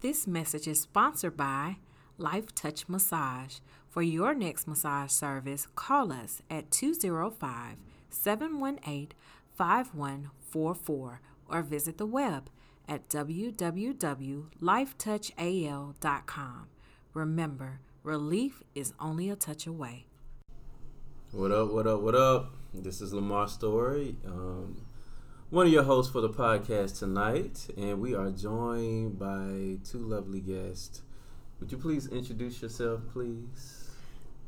This message is sponsored by Life Touch Massage. For your next massage service, call us at 205 718 5144 or visit the web at www.lifetouchal.com. Remember, relief is only a touch away. What up, what up, what up? This is Lamar Story, um, one of your hosts for the podcast tonight, and we are joined by two lovely guests. Would you please introduce yourself, please?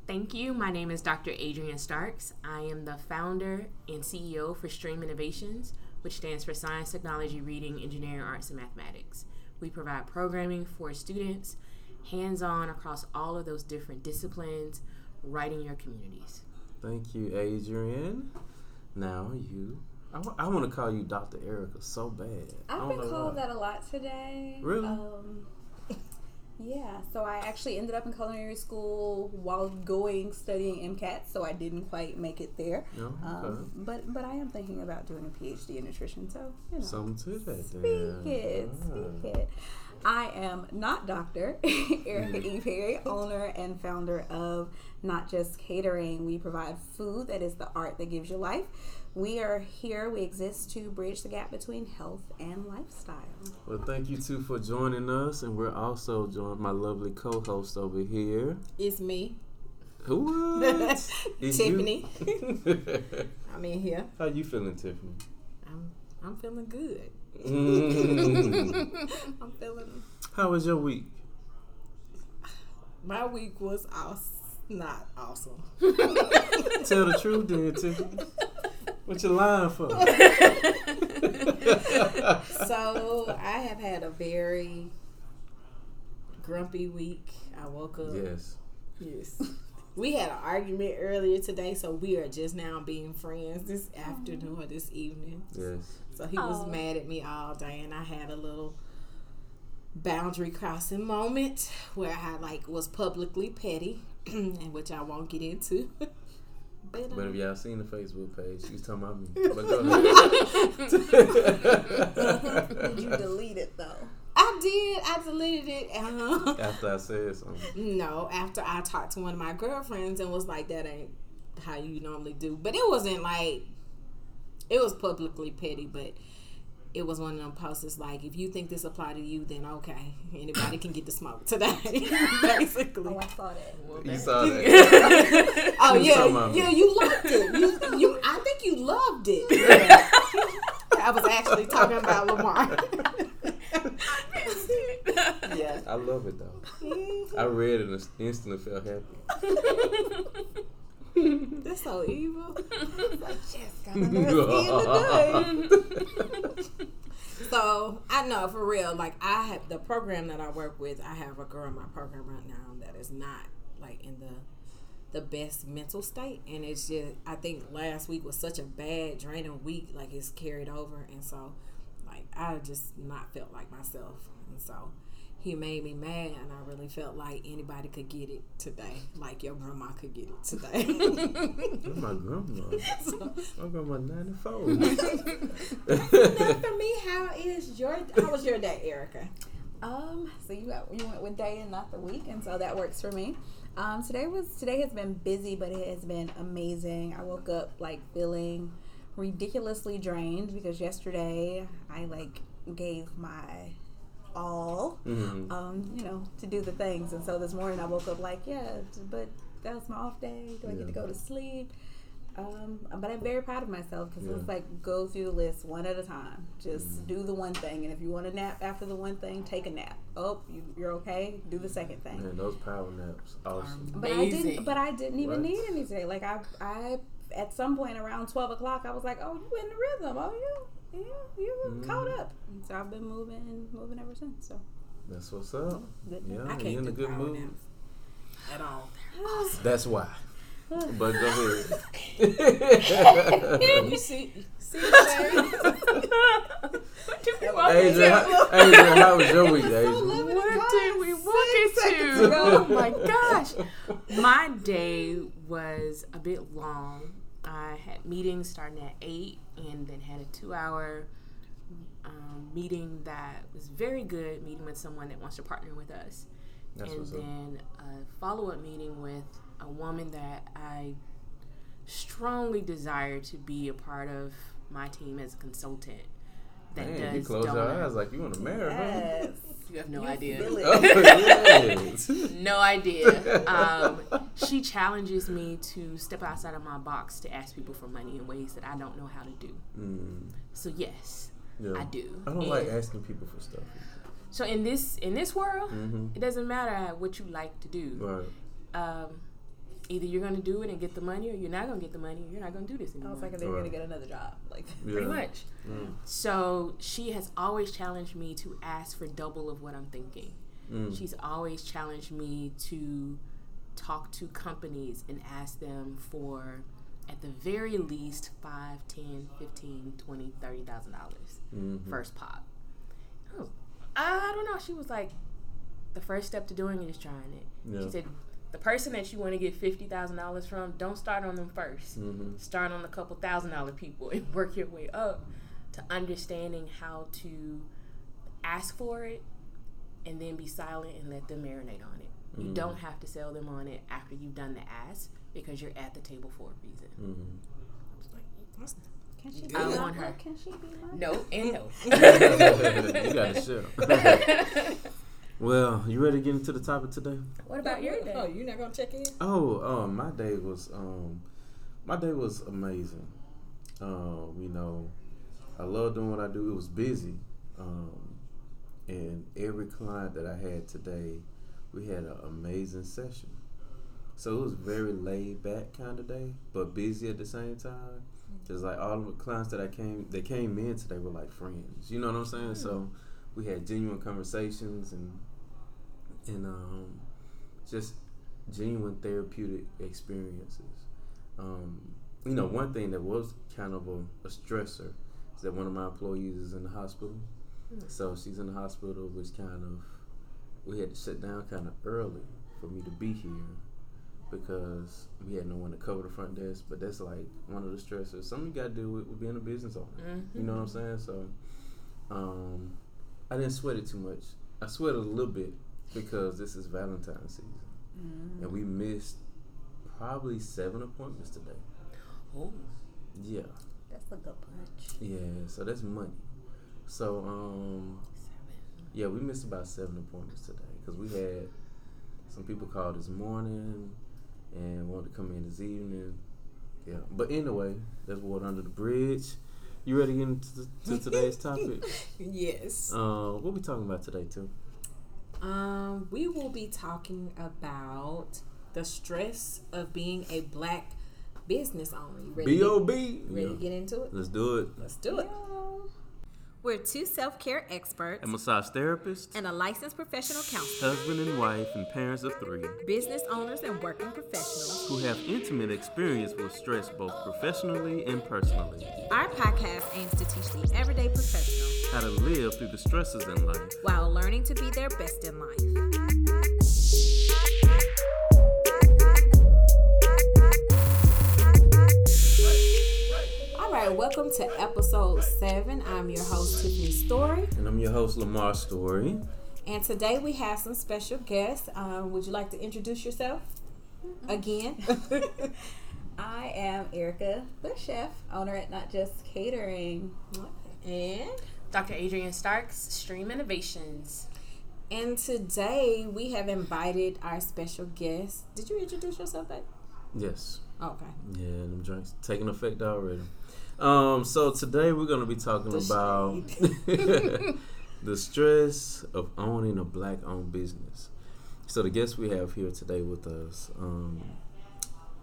Thank you. My name is Dr. Adrian Starks. I am the founder and CEO for Stream Innovations, which stands for Science, Technology, Reading, Engineering, Arts, and Mathematics. We provide programming for students, hands on across all of those different disciplines, right in your communities. Thank you, Adrian. Now you. I, w- I want to call you Dr. Erica so bad. I I've been called why. that a lot today. Really? Um, yeah. So I actually ended up in culinary school while going studying MCAT, so I didn't quite make it there. No? Okay. Um, but but I am thinking about doing a PhD in nutrition. So you know. Something to that Speak then. it, Ah. speak it. I am not Dr. Erica E. Perry, owner and founder of Not Just Catering. We provide food that is the art that gives you life. We are here, we exist to bridge the gap between health and lifestyle. Well, thank you two for joining us, and we're also joined my lovely co-host over here. It's me, Who? It's. Tiffany. I'm in here. How you feeling, Tiffany? I'm I'm feeling good. Mm. I'm feeling. How was your week? My week was awesome. Not awesome. Tell the truth, then, Tiffany. What you lying for? so I have had a very grumpy week. I woke up. yes. Yes. We had an argument earlier today, so we are just now being friends this afternoon or this evening. Yes. So he was Aw. mad at me all day, and I had a little boundary crossing moment where I like was publicly petty, and which I won't get into. but, But if y'all seen the Facebook page, she's talking about me. But go ahead. Did you delete it though? I did. I deleted it. Uh, After I said something. no, after I talked to one of my girlfriends and was like, "That ain't how you normally do." But it wasn't like it was publicly petty, but. It was one of them posts that's like, if you think this apply to you, then okay, anybody can get the smoke today, basically. Oh, I saw that. You saw that. Oh You yeah, talking about me. yeah, you loved it. You, you, I think you loved it. I was actually talking about Lamar. yeah. I love it though. Mm-hmm. I read it and instantly felt happy. That's so evil. Like, yes, in today. So I know for real, like I have the program that I work with. I have a girl in my program right now that is not like in the the best mental state, and it's just I think last week was such a bad draining week. Like it's carried over, and so like I just not felt like myself, and so. He made me mad, and I really felt like anybody could get it today, like your grandma could get it today. That's my grandma. My grandma 94. For me, how is your how was your day, Erica? Um, so you got you went with day and not the week, and so that works for me. Um, today was today has been busy, but it has been amazing. I woke up like feeling ridiculously drained because yesterday I like gave my all, Mhm. um, you know, to do the things, and so this morning I woke up like, yeah, but that was my off day. Do I get to go to sleep? Um, but I'm very proud of myself because Yeah. it's like go through the list one at a time. Just Mm-hmm. do the one thing, and if you want to nap after the one thing, take a nap. Oh, you, you're okay. Do the second thing. Man, those power naps, awesome. But I didn't. But I didn't even What? need any today. Like I, I at some point around twelve o'clock, I was like, oh, you in the rhythm? Oh, you, you, you were Mhm. caught up. So I've been moving, moving ever since. So That's what's up. Good. Yeah, I you can't in a do good mood. at all. That's why. But go You ahead. see, see what Adrian, how, Adrian, how was your week, Adrian? What did we walk into? Oh my gosh. My day was a bit long. I had meetings starting at 8 and then had a two hour um, meeting that was very good, meeting with someone that wants to partner with us. That's and what's up. then a follow up meeting with a woman that I strongly desire to be a part of my team as a consultant. That Man, you does close your donor. eyes like you want to marry her. Yes. You have no You idea. feel. Oh, yes. No idea. Um, she challenges me to step outside of my box to ask people for money in ways that I don't know how to do. Mm, So yes, yeah. I do. I don't And like asking people for stuff. So in this in this world, Mm-hmm. it doesn't matter what you like to do. Right. Um, either you're gonna do it and get the money, or you're not gonna get the money. You're not gonna do this I anymore. was like, they're Right. gonna get another job. Like, Yeah. Pretty much. Mm. So she has always challenged me to ask for double of what I'm thinking. Mm. She's always challenged me to talk to companies and ask them for at the very least 5 10 15 20 30 thousand dollars Mhm. first pop oh, i don't know she was like the first step to doing it is trying it Yeah. she said the person that you want to get $50000 from don't start on them 1st Mhm. start on a couple thousand dollar people and work your way up to understanding how to ask for it and then be silent and let them marinate on it. You Mhm. don't have to sell them on it after you've done the ask because you're at the table for a reason. Mhm. can she be I want her. Can she be my No and no. you got to share. Well, you ready to get into the topic today? what about your day? Oh, you're not gonna check in? Oh, um, my day was um, my day was amazing. Um, you know, I love doing what I do. It was busy, um, and every client that I had today, we had an amazing session. So it was very laid back kind of day, but busy at the same time. Cause like all of the clients that I came, they came in today were like friends. You know what I'm saying? So we had genuine conversations and and um, just genuine therapeutic experiences. Um, you know, one thing that was kind of a, a stressor is that one of my employees is in the hospital. So she's in the hospital, which kind of we had to sit down kind of early for me to be here because we had no one to cover the front desk. But that's like one of the stressors. Something you got to do with, with being a business owner. Mm-hmm. You know what I'm saying? So um, I didn't sweat it too much. I sweated a little bit because this is Valentine's season, Mm. and we missed probably seven appointments today. Oh, Yeah, That's a good punch. yeah. So that's money. So um, yeah, we missed about seven appointments today because we had some people call this morning and wanted to come in this evening. Yeah, but anyway, that's water under the bridge. You ready to get into to today's topic? Yes. Uh, what we talking about today, too? Um, we will be talking about the stress of being a black business owner. You ready? B to O get, ready to get into it? Let's do it. Let's do it. We're two self care experts A massage therapist, and a licensed professional counselor, husband and wife, and parents of three business owners and working professionals. who have intimate experience with stress both professionally and personally. Our podcast aims to teach the everyday professional How to live through the stresses in life. while learning to be their best in life. Right, welcome to episode seven. I'm your host, Tiffany Story. And I'm your host, Lamar Story. And today we have some special guests. Um, would you like to introduce yourself again? I am Erica, the chef, owner at Not Just Catering. and Dr. Adrian Starks, Stream Innovations. and today we have invited our special guest. Did you introduce yourself, babe? Yes. Okay. Yeah, them drinks taking effect already. Um, so today we're gonna be talking The about the stress of owning a black-owned business. So the guests we have here today with us, um,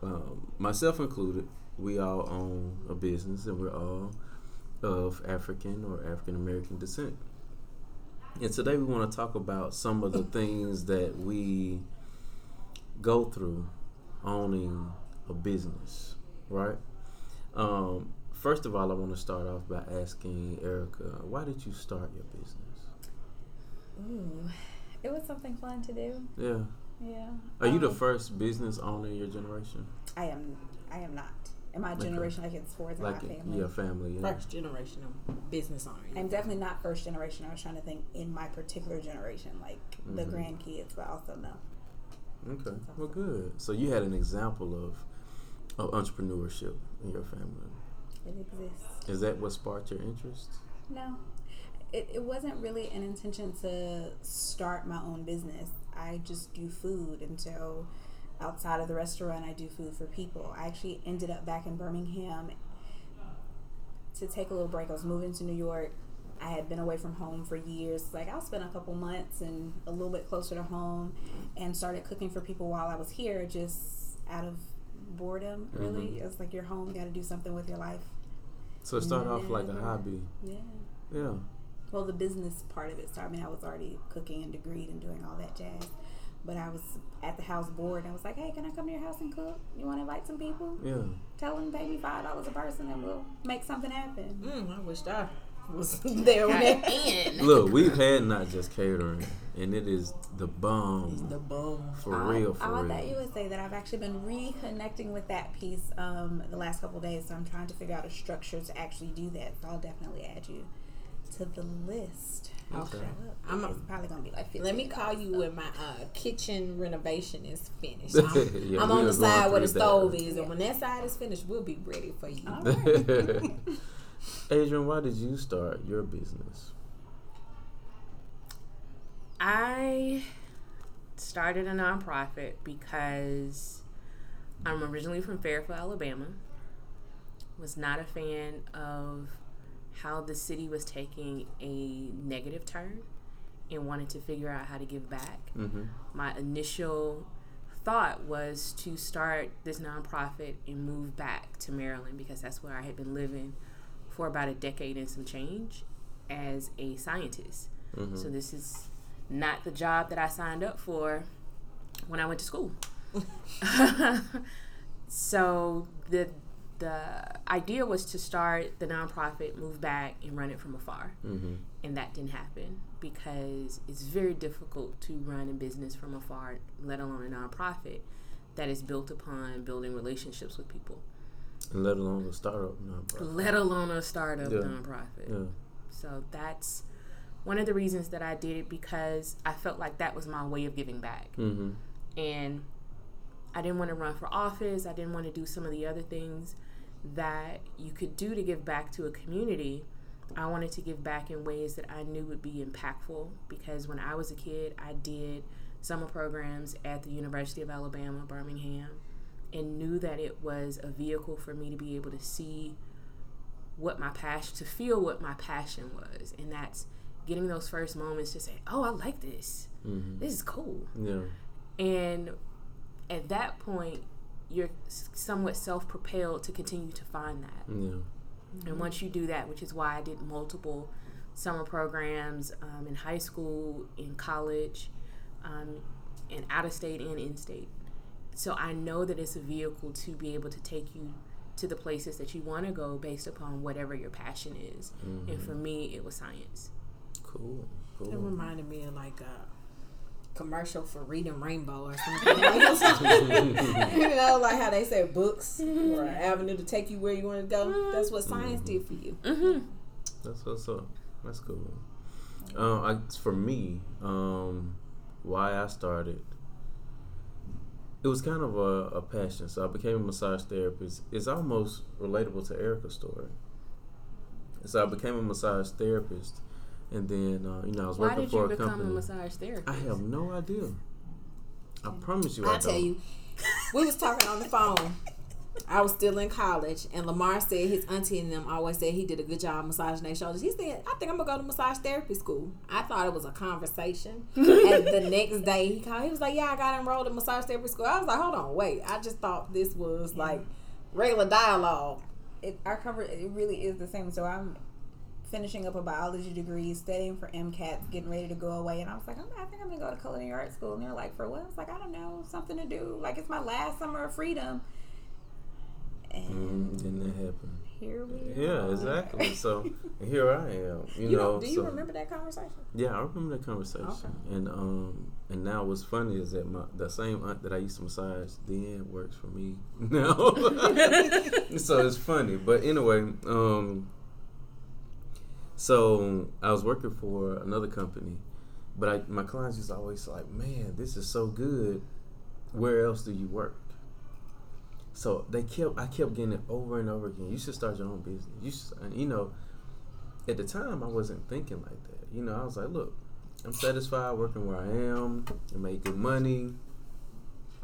um, myself included, we all own a business, and we're all of African or African American descent. And today we want to talk about some of the things that we go through owning a business, right? Um, first of all, I want to start off by asking Erica, why did you start your business? Ooh, it was something fun to do. Yeah. Yeah. Are you the Um, first business owner in your generation? I am. I am not. in my Okay. generation, like it's towards Like my family. yeah, family. Yeah. First generation of business owner. I'm definitely not first generation. I was trying to think in my particular generation, like the Mhm. grandkids, but also no. Okay. Well, good. So you had an example of of entrepreneurship in your family. It exists. Is that what sparked your interest? No, it, it wasn't really an intention to start my own business. I just do food, and so outside of the restaurant, I do food for people. I actually ended up back in Birmingham to take a little break. I was moving to New York. I had been away from home for years. Like I'll spend a couple months and a little bit closer to home, and started cooking for people while I was here, just out of boredom. Really, mm-hmm. it's like you're home, you got to do something with your life. So it started off like a hobby. Yeah. Yeah. well the business part of it started. I mean, I was already cooking and degreed and doing all that jazz. But I was at the house bored. And I was like, "Hey, can I come to your house and cook? You want to invite some people? Yeah. Tell them pay me five dollars a person, and we'll make something happen." Mm, I wish I was there when that And Look, we've had not just catering, and it is the bomb the bum. for I- real. For I real. thought you would say that I've actually been reconnecting with that piece um, the last couple of days. So I'm trying to figure out a structure to actually do that. So I'll definitely add you to the list. Okay. I'm a- probably gonna be like. Let me call you when my uh, kitchen renovation is finished. I'm, we I'm on the side where the stove that. is, and when that side is finished, we'll be ready for you. All right. Adrian, why did you start your business? I started a nonprofit because I'm originally from Fairfield, Alabama. Was not a fan of how the city was taking a negative turn and wanted to figure out how to give back. Mm-hmm. My initial thought was to start this nonprofit and move back to Maryland because that's where I had been living for about a decade and some change as a scientist. Mm-hmm. So this is not the job that I signed up for when I went to school. so the the idea was to start the nonprofit, move back, and run it from afar. Mm-hmm. And that didn't happen because it's very difficult to run a business from afar, let alone a nonprofit that is built upon building relationships with people, And let alone a startup nonprofit. let alone a startup Yeah. nonprofit. Yeah. So that's one of the reasons that I did it because I felt like that was my way of giving back. Mm-hmm. And I didn't want to run for office. I didn't want to do some of the other things that you could do to give back to a community. I wanted to give back in ways that I knew would be impactful because when I was a kid, I did summer programs at the University of Alabama, Birmingham, and knew that it was a vehicle for me to be able to see what my passion, to feel what my passion was. And that's getting those first moments to say, oh, I like this. Mm-hmm. This is cool. Yeah. And at that point, you're somewhat self propelled to continue to find that. Yeah. And once you do that, which is why I did multiple summer programs um, in high school, in college, um, and out of state and in state. So I know that it's a vehicle to be able to take you to the places that you want to go based upon whatever your passion is. And for me, it was science. Cool. It reminded me of like a commercial for Reading Rainbow or something. you know, like how they say books or an avenue to take you where you want to go. That's what science did for you. Mm-hmm. That's what's up. That's cool. Um, I, for me, um, why I started, it was kind of a, a passion. So I became a massage therapist. It's almost relatable to Erica's story. So I became a massage therapist, and then uh, you know I was Why working did for you a become company. a massage therapist? I have no idea. I promise you, I, I tell don't. you, we was talking on the phone. I was still in college, and Lamar said his auntie and them always said he did a good job massaging their shoulders. He said, "I think I'm gonna go to massage therapy school." I thought it was a conversation, and the next day he called. He was like, "Yeah, I got enrolled in massage therapy school." I was like, "Hold on, wait." I just thought this was like regular dialogue. it, our cover it really is the same. So I'm finishing up a biology degree, studying for MCAT, getting ready to go away, and I was like, I think I'm gonna go to culinary art school. And they're like, for what? I was like, I don't know, something to do. Like it's my last summer of freedom. And Mm, then that happened. here we Yeah, are. exactly. So here I am. You, You know. know, do you so- remember that conversation? Yeah, I remember that conversation, Okay. and um, and now what's funny is that my the same aunt that I used to massage then works for me now. so it's funny, but anyway, um, so I was working for another company, but I, my clients just always like, "Man, this is so good. Where else do you work?" So they kept, I kept getting it over and over again. You should start your own business. You should, and you know, at the time I wasn't thinking like that. You know, I was like, look, I'm satisfied working where I am. I make good money,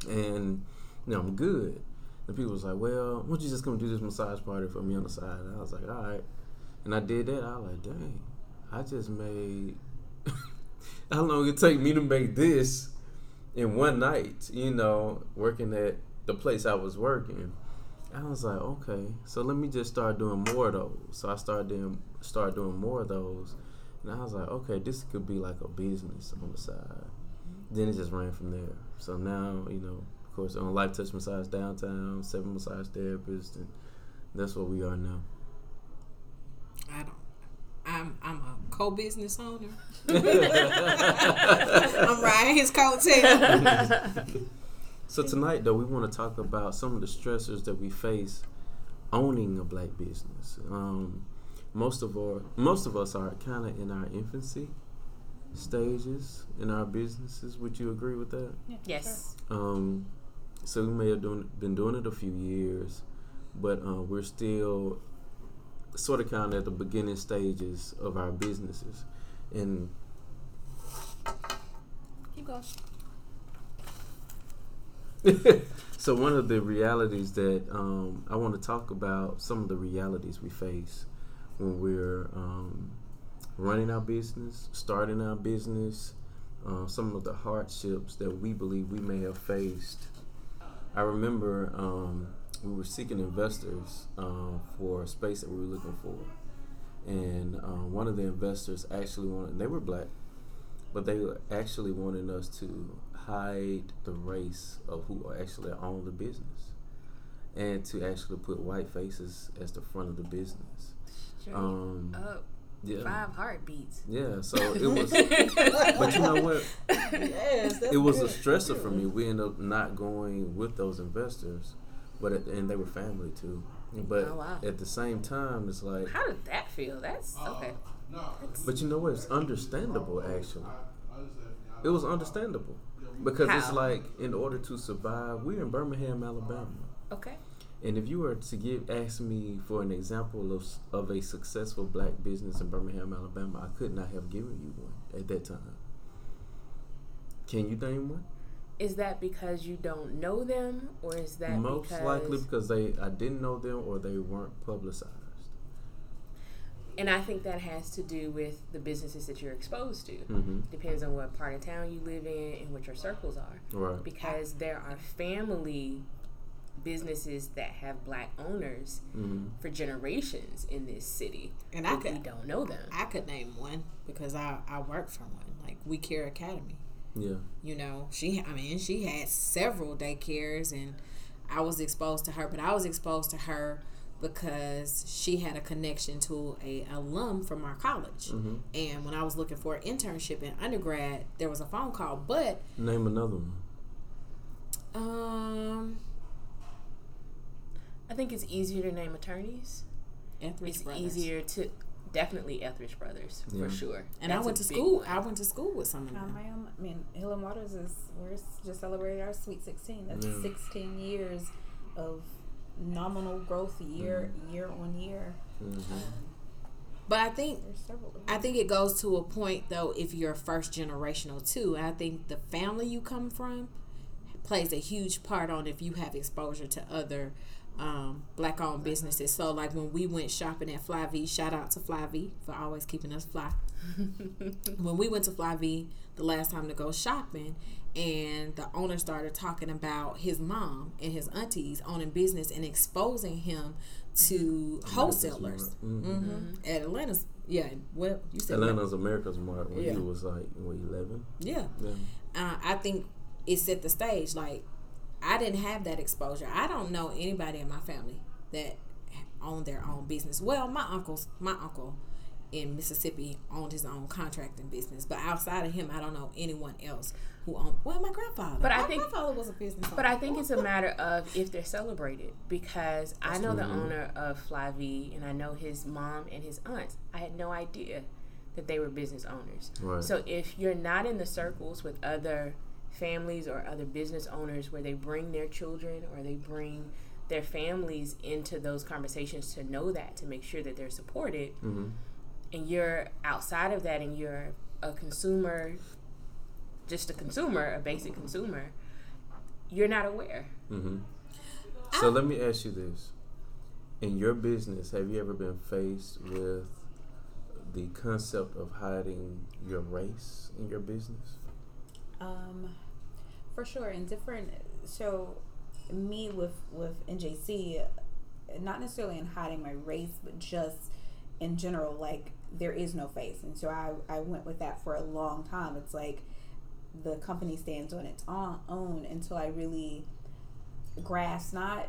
and you know I'm good. And people was like, "Well, why don't you just come do this massage party for me on the side?" And I was like, "All right," and I did that. I was like, "Dang, I just made how long it take me to make this in one night?" You know, working at the place I was working. I was like, okay, so let me just start doing more of those. So I started doing start doing more of those and I was like, okay, this could be like a business on the side. Then it just ran from there. So now, you know, of course, on Life Touch Massage downtown, seven massage therapists, and that's what we are now. I don't. I'm I'm a co-business owner. I'm riding his coattail. so tonight, though, we want to talk about some of the stressors that we face owning a black business. Um, most of our most of us are kind of in our infancy stages in our businesses. Would you agree with that? Yeah, yes. Um, so we may have doing, been doing it a few years, but uh, we're still sort of kind of at the beginning stages of our businesses, and keep going. so one of the realities that um, I want to talk about, some of the realities we face when we're um, running our business, starting our business, uh, some of the hardships that we believe we may have faced. I remember um, we were seeking investors uh, for a space that we were looking for. And uh, one of the investors actually wanted, they were black, but they actually wanted us to hide the race of who actually own the business and to actually put white faces as the front of the business. Straight um, up. Yeah. Five heartbeats. Yeah, so it was, but you know what? Yes, it was good. a stressor for me. We ended up not going with those investors, but at, and they were family too. But oh, wow. at the same time, it's like how did that feel? That's uh, okay. That's, but you know what? It's understandable actually. It was understandable because how? it's like in order to survive, we're in Birmingham, Alabama. Okay. And if you were to give ask me for an example of of a successful black business in Birmingham, Alabama, I could not have given you one at that time. Can you name one? Is that because you don't know them, or is that most because likely because they I didn't know them or they weren't publicized? And I think that has to do with the businesses that you're exposed to. Mm-hmm. Depends on what part of town you live in and what your circles are. Right. Because there are family businesses that have black owners mm-hmm. for generations in this city, and I could, we don't know them. I could name one because I I work for one, like We Care Academy. Yeah, you know she. I mean, she had several daycares, and I was exposed to her, but I was exposed to her because she had a connection to a alum from our college. Mm-hmm. And when I was looking for an internship in undergrad, there was a phone call. But name another one. Um, I think it's easier to name attorneys. Etheridge it's brothers. easier to definitely Etheridge brothers yeah. for sure. And That's I went to school. One. I went to school with some of them. I mean, Hill and Waters is we're just celebrating our sweet sixteen. That's yeah. sixteen years of nominal growth year mm-hmm. year on year. Mm-hmm. But I think I think it goes to a point though if you're first generational too. I think the family you come from plays a huge part on if you have exposure to other um, black owned businesses. So like when we went shopping at Fly V, shout out to Fly V for always keeping us fly. when we went to Fly V the last time to go shopping and the owner started talking about his mom and his aunties owning business and exposing him to wholesalers mm-hmm. Mm-hmm. at Atlanta's. Yeah, well, you said Atlanta's AmericasMart when yeah. he was like what eleven. Yeah, yeah. Uh, I think it set the stage. Like I didn't have that exposure. I don't know anybody in my family that owned their own business. Well, my uncles, my uncle in Mississippi owned his own contracting business. But outside of him, I don't know anyone else who owned. Well, my grandfather. But I my think- grandfather was a business. Owner. But owner. I think it's a matter of if they're celebrated because I know the owner of Fly V and I know his mom and his aunts. I had no idea that they were business owners. Right. So if you're not in the circles with other families or other business owners where they bring their children or they bring their families into those conversations to know that to make sure that they're supported hmm and you're outside of that and you're a consumer just a consumer a basic consumer you're not aware hmm So let me ask you this: In your business, have you ever been faced with the concept of hiding your race in your business? Um, for sure, in different. So, me with with NJC, not necessarily in hiding my race, but just in general, like there is no face, and so I I went with that for a long time. It's like the company stands on its own, own until I really grasp not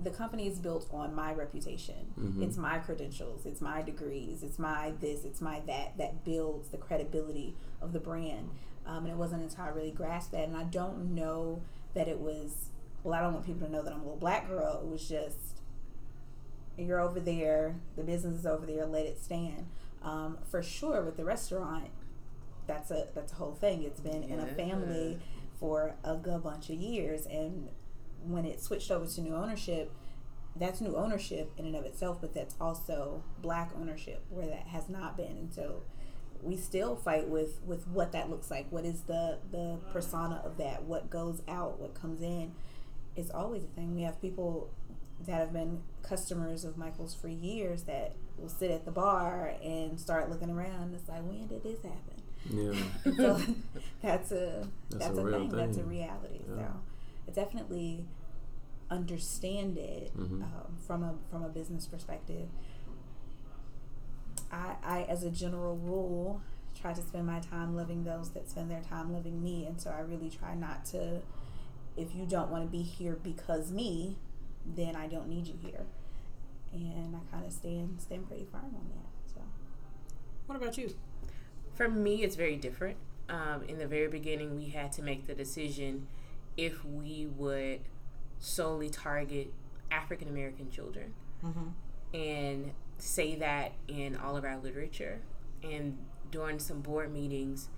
the company is built on my reputation. Mhm. It's my credentials, it's my degrees, it's my this, it's my that that builds the credibility of the brand. Um, and it wasn't until I really grasped that, and I don't know that it was. Well, I don't want people to know that I'm a little black girl. It was just you're over there, the business is over there, let it stand. Um, for sure, with the restaurant, that's a that's a whole thing. It's been in a family for a good bunch of years, and when it switched over to new ownership, that's new ownership in and of itself, but that's also black ownership where that has not been, and so we still fight with with what that looks like. What is the the persona of that? What goes out? What comes in? It's always a thing. We have people that have been customers of Michael's for years that will sit at the bar and start looking around. It's like, when did this happen? Yeah. So that's a That's that's, a a, real thing. That's a reality. Yeah. So I definitely understand it Mhm. um, from a from a business perspective. I, I, as a general rule, try to spend my time loving those that spend their time loving me, and so I really try not to. If you don't want to be here because me, then I don't need you here, and I kind of stand stand pretty firm on that. So What about you? For me, it's very different. Um, in the very beginning, we had to make the decision if we would solely target African American children Mm-hmm. and say that in all of our literature. And during some board meetings,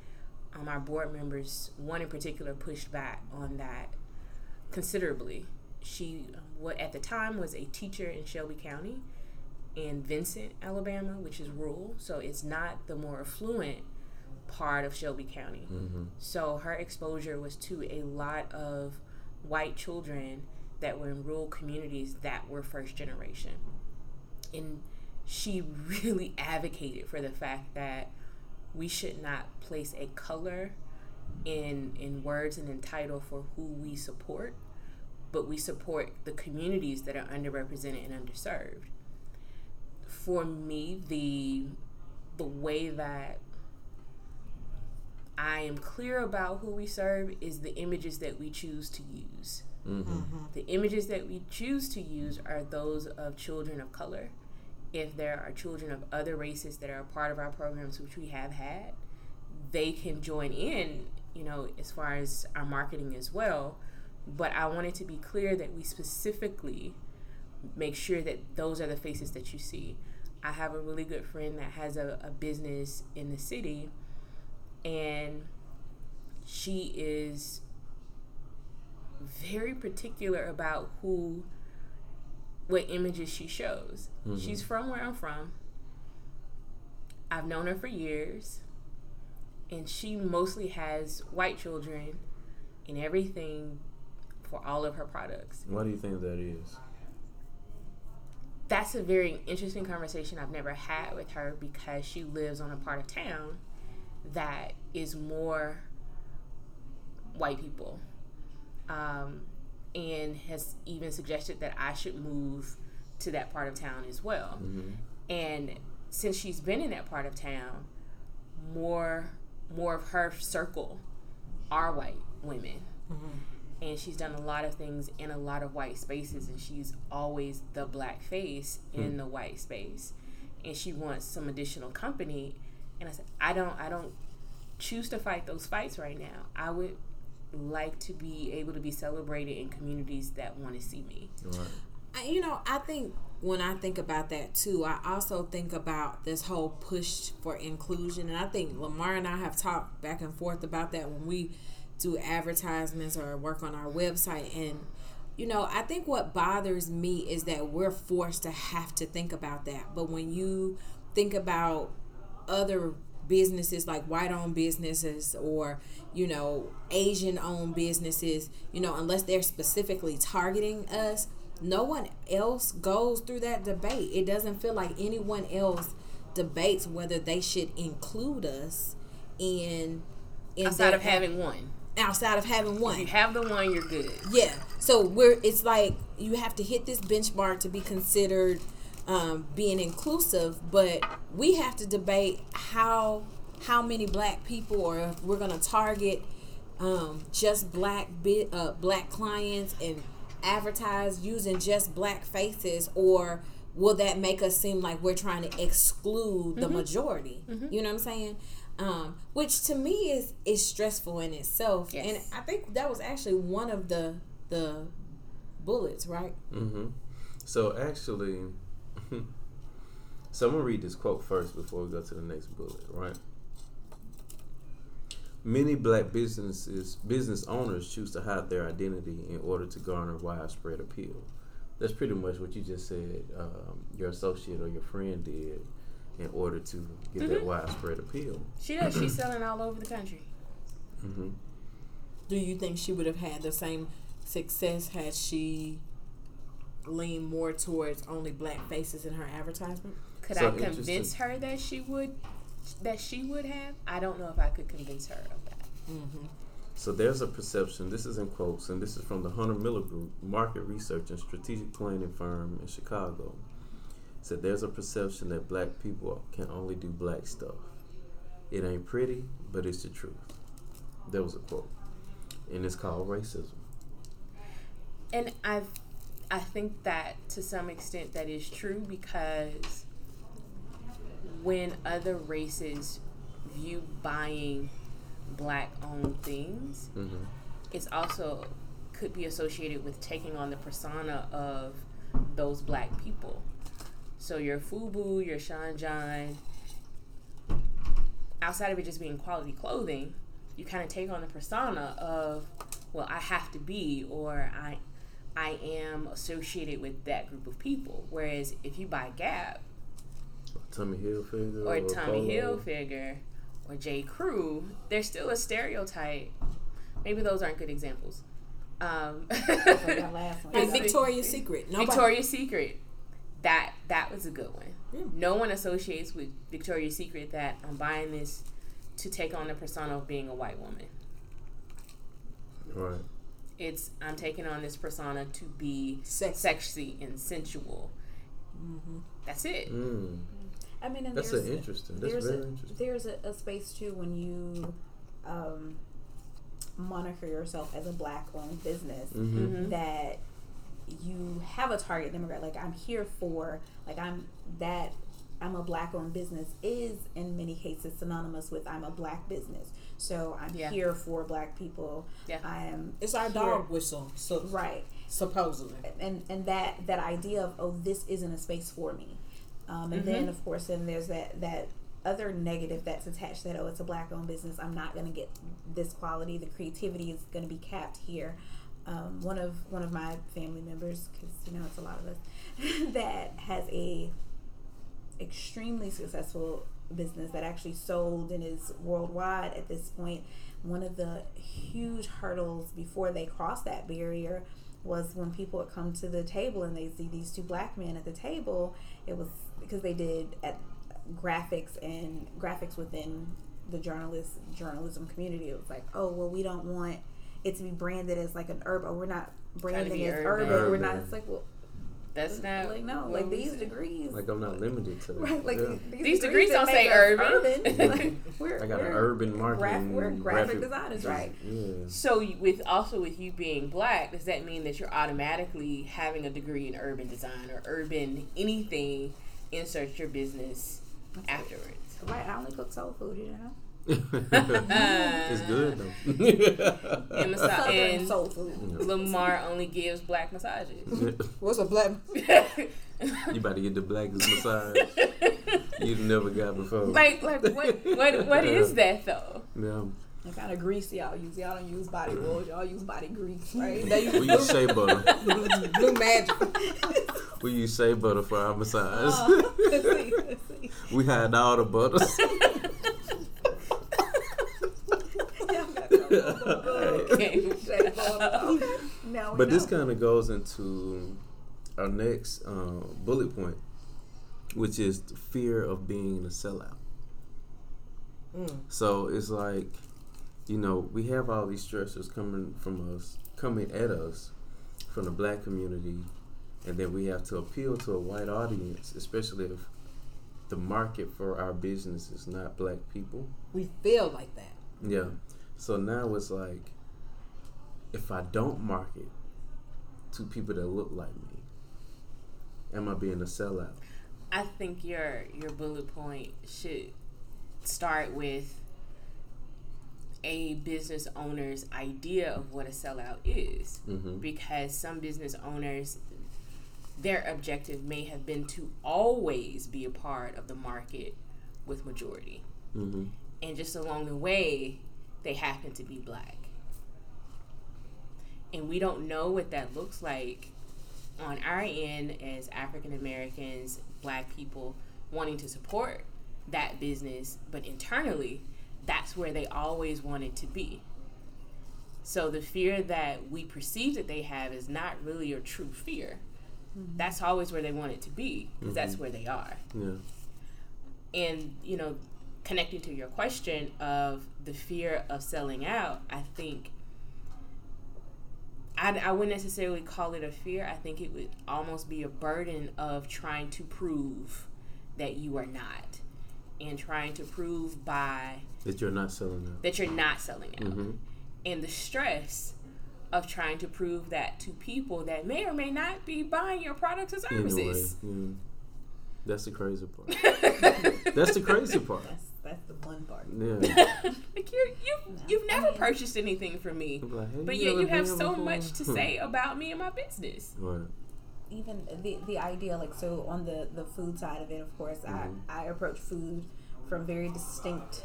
um, our board members, one in particular, pushed back on that considerably. She, what at the time was a teacher in Shelby County in Vincent, Alabama, which is rural, so it's not the more affluent part of Shelby County. hmm So her exposure was to a lot of white children that were in rural communities that were first generation. And she really advocated for the fact that we should not place a color in in words and in title for who we support, but we support the communities that are underrepresented and underserved. For me, the the way that I am clear about who we serve is the images that we choose to use. hmm The images that we choose to use are those of children of color. If there are children of other races that are a part of our programs, which we have had, they can join in, you know, as far as our marketing as well. But I wanted to be clear that we specifically make sure that those are the faces that you see. I have a really good friend that has a, a business in the city, and she is very particular about who what images she shows. Mhm. She's from where I'm from. I've known her for years. And she mostly has white children and everything for all of her products. Why do you think that is? That's a very interesting conversation I've never had with her because she lives on a part of town that is more white people. Um, and has even suggested that I should move to that part of town as well. hmm And since she's been in that part of town, more more of her circle are white women. And she's done a lot of things in a lot of white spaces and she's always the black face in hmm. the white space. and she wants some additional company. And I said, I don't, I don't choose to fight those fights right now. I would like to be able to be celebrated in communities that want to see me. Right. I- you know, I think when I think about that too, I also think about this whole push for inclusion. And I think Lamar and I have talked back and forth about that when we do advertisements or work on our website. And, you know, I think what bothers me is that we're forced to have to think about that. But when you think about other businesses like white owned businesses or you know asian owned businesses you know unless they're specifically targeting us no one else goes through that debate it doesn't feel like anyone else debates whether they should include us in in Outside of having one, outside of having if one. you have the one, you're good. yeah. So we're it's like you have to hit this benchmark to be considered um, being inclusive, but we have to debate how how many black people or if we're gonna target um, just black bi- uh, black clients and advertise using just black faces or will that make us seem like we're trying to exclude the majority? You know what i'm saying um, which to me is is stressful in itself Yes. and i think that was actually one of the the bullets right Mm-hmm. So actually, so I'm gonna read this quote first before we go to the next bullet, right? Many black businesses, business owners choose to hide their identity in order to garner widespread appeal. That's pretty much what you just said. Um, your associate or your friend did in order to get that widespread appeal. She does. She's selling all over the country. hmm do you think she would have had the same success had she leaned more towards only black faces in her advertisement Could So I convince her that she would that she would have? I don't know if I could convince her of that. mm-hmm. So there's a perception, this is in quotes, and this is from the Hunter Miller Group, market research and strategic planning firm in Chicago. Said there's a perception that black people can only do black stuff. It ain't pretty, but it's the truth. There was a quote. And it's called racism. And I I think that to some extent that is true because when other races view buying black owned things, hmm it's also could be associated with taking on the persona of those black people. So your Fubu, your Sean John, outside of it just being quality clothing, you kind of take on the persona of, well, I have to be, or I, I am associated with that group of people. Whereas if you buy Gap Tommy Hilfiger or Tommy Polo. Hilfiger or J. Crew, there's still a stereotype. Maybe those aren't good examples. Um, that last one. like victoria's secret nobody Victoria's Secret. That that was a good one. Yeah. No one associates with Victoria's Secret that I'm buying this to take on the persona of being a white woman. Right. It's I'm taking on this persona to be Sex. sexy and sensual. That's it. Mm. I mean, and That's there's, an interesting. That's there's very a, interesting. there's a, a space too when you um, moniker yourself as a black owned business hmm that you have a target demographic. Like I'm here for, like I'm that I'm a black owned business is in many cases synonymous with I'm a black business. So I'm Yeah. here for black people. Yeah. I am it's our here- dog whistle so Right. supposedly and and that that idea of oh this isn't a space for me um, and then of course then there's that that other negative that's attached that oh it's a black owned business i'm not going to get this quality the creativity is going to be capped here um, one of one of my family members because you know it's a lot of us that has a extremely successful business that actually sold and is worldwide at this point. one of the huge hurdles before they cross that barrier was when people would come to the table and they see these two black men at the table it was because they did at graphics and graphics within the journalist journalism community it was like oh well we don't want it to be branded as like an urban we're not branding as urban. urban. we're not it's like well That's not like no like these said. degrees Like I'm not limited to that. right like Yeah. these, These degrees that don't say make us urban. like, we're, I got an we're urban graph- marketing. we're graphic designers right Yeah. So with also with you being black, does that mean that you're automatically having a degree in urban design or urban anything insert your business afterwards. Right, I only cook soul food, you know. it's good though. And, massa- Southern and soul food. Lamar only gives black massages. What's a black? you about to get the blackest massage you've never got before. like, like what, what, what is that though? yeah. What kind of grease y'all use? Y'all don't use body mm-hmm. oil. Y'all use body grease, right? They use We use shea butter. Blue magic. We use shea butter for our massage. Oh, let's see, let's see. we hide all the butters. Y'all got the- Okay. Now we But this kind of goes into our next um, bullet point, which is the fear of being a sellout. Mm. So it's like, you know, we have all these stressors coming from us, coming at us from the black community, and then we have to appeal to a white audience, especially if the market for our business is not black people. We feel like that. Yeah. So now it's like, if I don't market to people that look like me, am I being a sellout? I think your your bullet point should start with a business owner's idea of what a sellout is Mm-hmm. because some business owners their objective may have been to always be a part of the market with majority Mm-hmm. and just along the way they happen to be black. And we don't know what that looks like on our end as african americans black people wanting to support that business but internally that's where they always wanted to be. So the fear that we perceive that they have is not really a true fear. Mm-hmm. That's always where they want it to be because that's mm-hmm. where they are. Yeah. and you know connecting to your question of the fear of selling out i think I, I wouldn't necessarily call it a fear i think it would almost be a burden of trying to prove that you are not and trying to prove by That you're not selling out. that you're not selling out Mm-hmm. and the stress of trying to prove that to people that may or may not be buying your products or Anyway, services yeah. that's the crazy part. That's the crazy part. That's that's the one part. Yeah. like you you No. you've never purchased anything from me like, hey, but yet ever you have so before? much to say about me and my business Right. even the the idea like so on the the food side of it of course Mhm. i i approach food from very distinct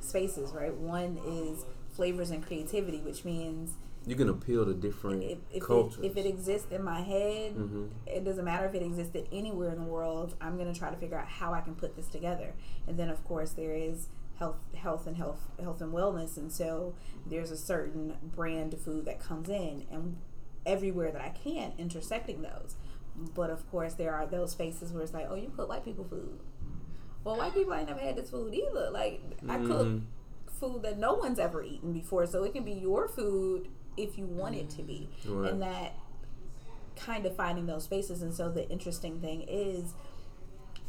spaces right one is flavors and creativity which means You can appeal to different if, if, cultures. it, if it exists in my head mm-hmm. it doesn't matter if it existed anywhere in the world i'm going to try to figure out how i can put this together and then of course there is health health and health health and wellness and so there's a certain brand of food that comes in and everywhere that i can intersecting those but of course there are those spaces where it's like oh you cook white people food well white people ain't never had this food either like i cook Mhm. food that no one's ever eaten before so it can be your food if you want it to be Right. and that kind of finding those spaces and so the interesting thing is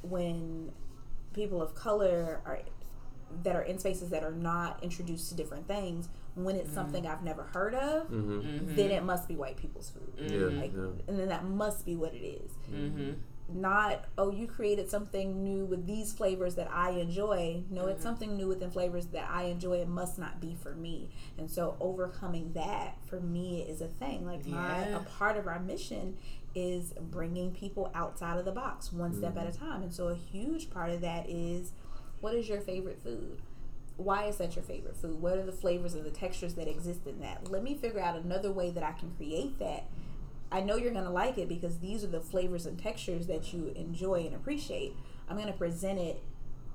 when people of color are that are in spaces that are not introduced to different things when it's something i've never heard of Mm-hmm. then it must be white people's food Yeah. like yeah. and then that must be what it is mm-hmm. Not oh you created something new with these flavors that i enjoy. No it's mm-hmm. something new within flavors that i enjoy. It must not be for me. And so overcoming that for me is a thing. Like my a part of our mission is bringing people outside of the box one step at a mm-hmm. time. And so a huge part of that is what is your favorite food? Why is that your favorite food? What are the flavors and the textures that exist in that? Let me figure out another way that i can create that I know you're going to like it because these are the flavors and textures that you enjoy and appreciate. I'm going to present it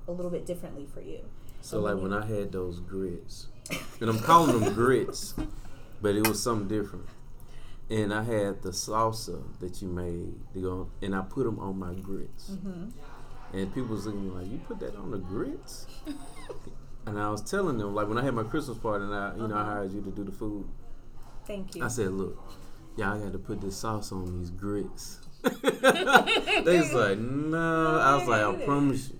a little bit differently for you. So like when I had those grits, and I'm calling them grits, but it was something different. And I had the salsa that you made, to go, and I put them on my grits. Mm-hmm. And people was looking like, "You put that on the grits?" and I was telling them, like when I had my Christmas party, and I, you know, I Uh-huh. hired you to do the food. Thank you. I said, "Look, y'all got to put this sauce on these grits." they was like, "No." I was like, "I promise you."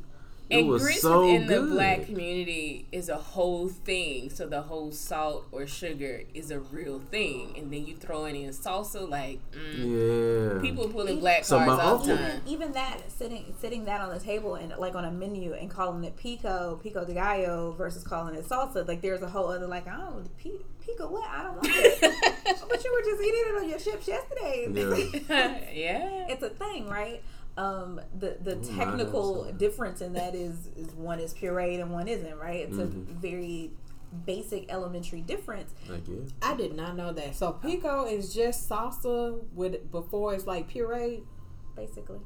It and was grits so within good. the black community is a whole thing. So the whole salt or sugar is a real thing, and then you throw in in salsa, like mm, Yeah. people pulling black So cards my all the time. even even that sitting sitting that on the table and like on a menu and calling it pico pico de gallo versus calling it salsa like there's a whole other like oh pi- pico what I don't want it but you were just eating it on your chips yesterday Yeah. yeah. it's a thing right um the the Ooh, technical difference in that is is one is pureed and one isn't right it's Mhm. a very basic elementary difference Like yeah. I did not know that. So pico is just salsa with before it's like puree. basically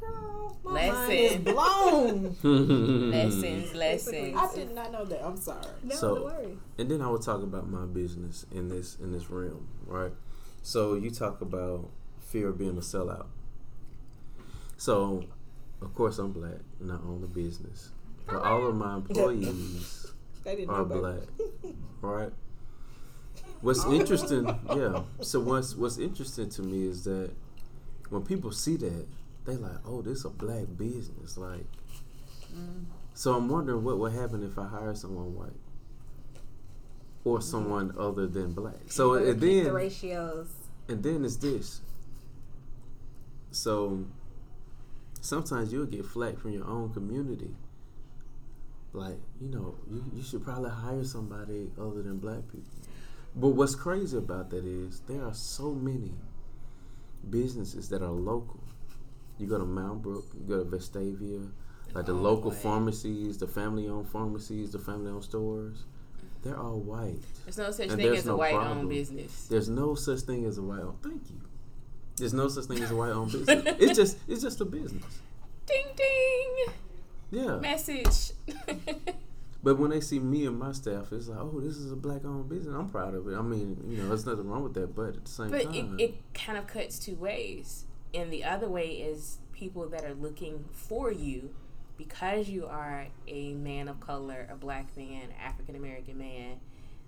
Girl, my mind is blown. Lessons, lessons. I did not know that. I'm sorry. no So- no worries and then I would talk about my business in this in this realm, right? So you talk about fear of being a sellout. So, of course, I'm black and I own a business, but all of my employees are black, right? What's interesting, yeah. So what's what's interesting to me is that when people see that, they like, oh, this is a black business, like. Mm. So I'm wondering what would happen if I hire someone white or mm-hmm. someone other than black. So and keep the then ratios and then it's this. So sometimes you'll get flack from your own community. Like, you know, you, you should probably hire somebody other than black people. But what's crazy about that is there are so many businesses that are local. You go to Mountain Brook, you go to Vestavia, like the all local white. pharmacies, the family owned pharmacies, the family owned stores. They're all white. There's no such And thing as a white problem. owned business. There's no such thing as a white owned. Thank you. There's no such thing as a white owned business. It's just it's just a business. Ding ding. Yeah. Message. But when they see me and my staff, it's like, oh, this is a black owned business. I'm proud of it. I mean, you know, there's nothing wrong with that. But at the same time. But it, time, it kind of cuts two ways. And the other way is people that are looking for you because you are a man of color, a black man, African American man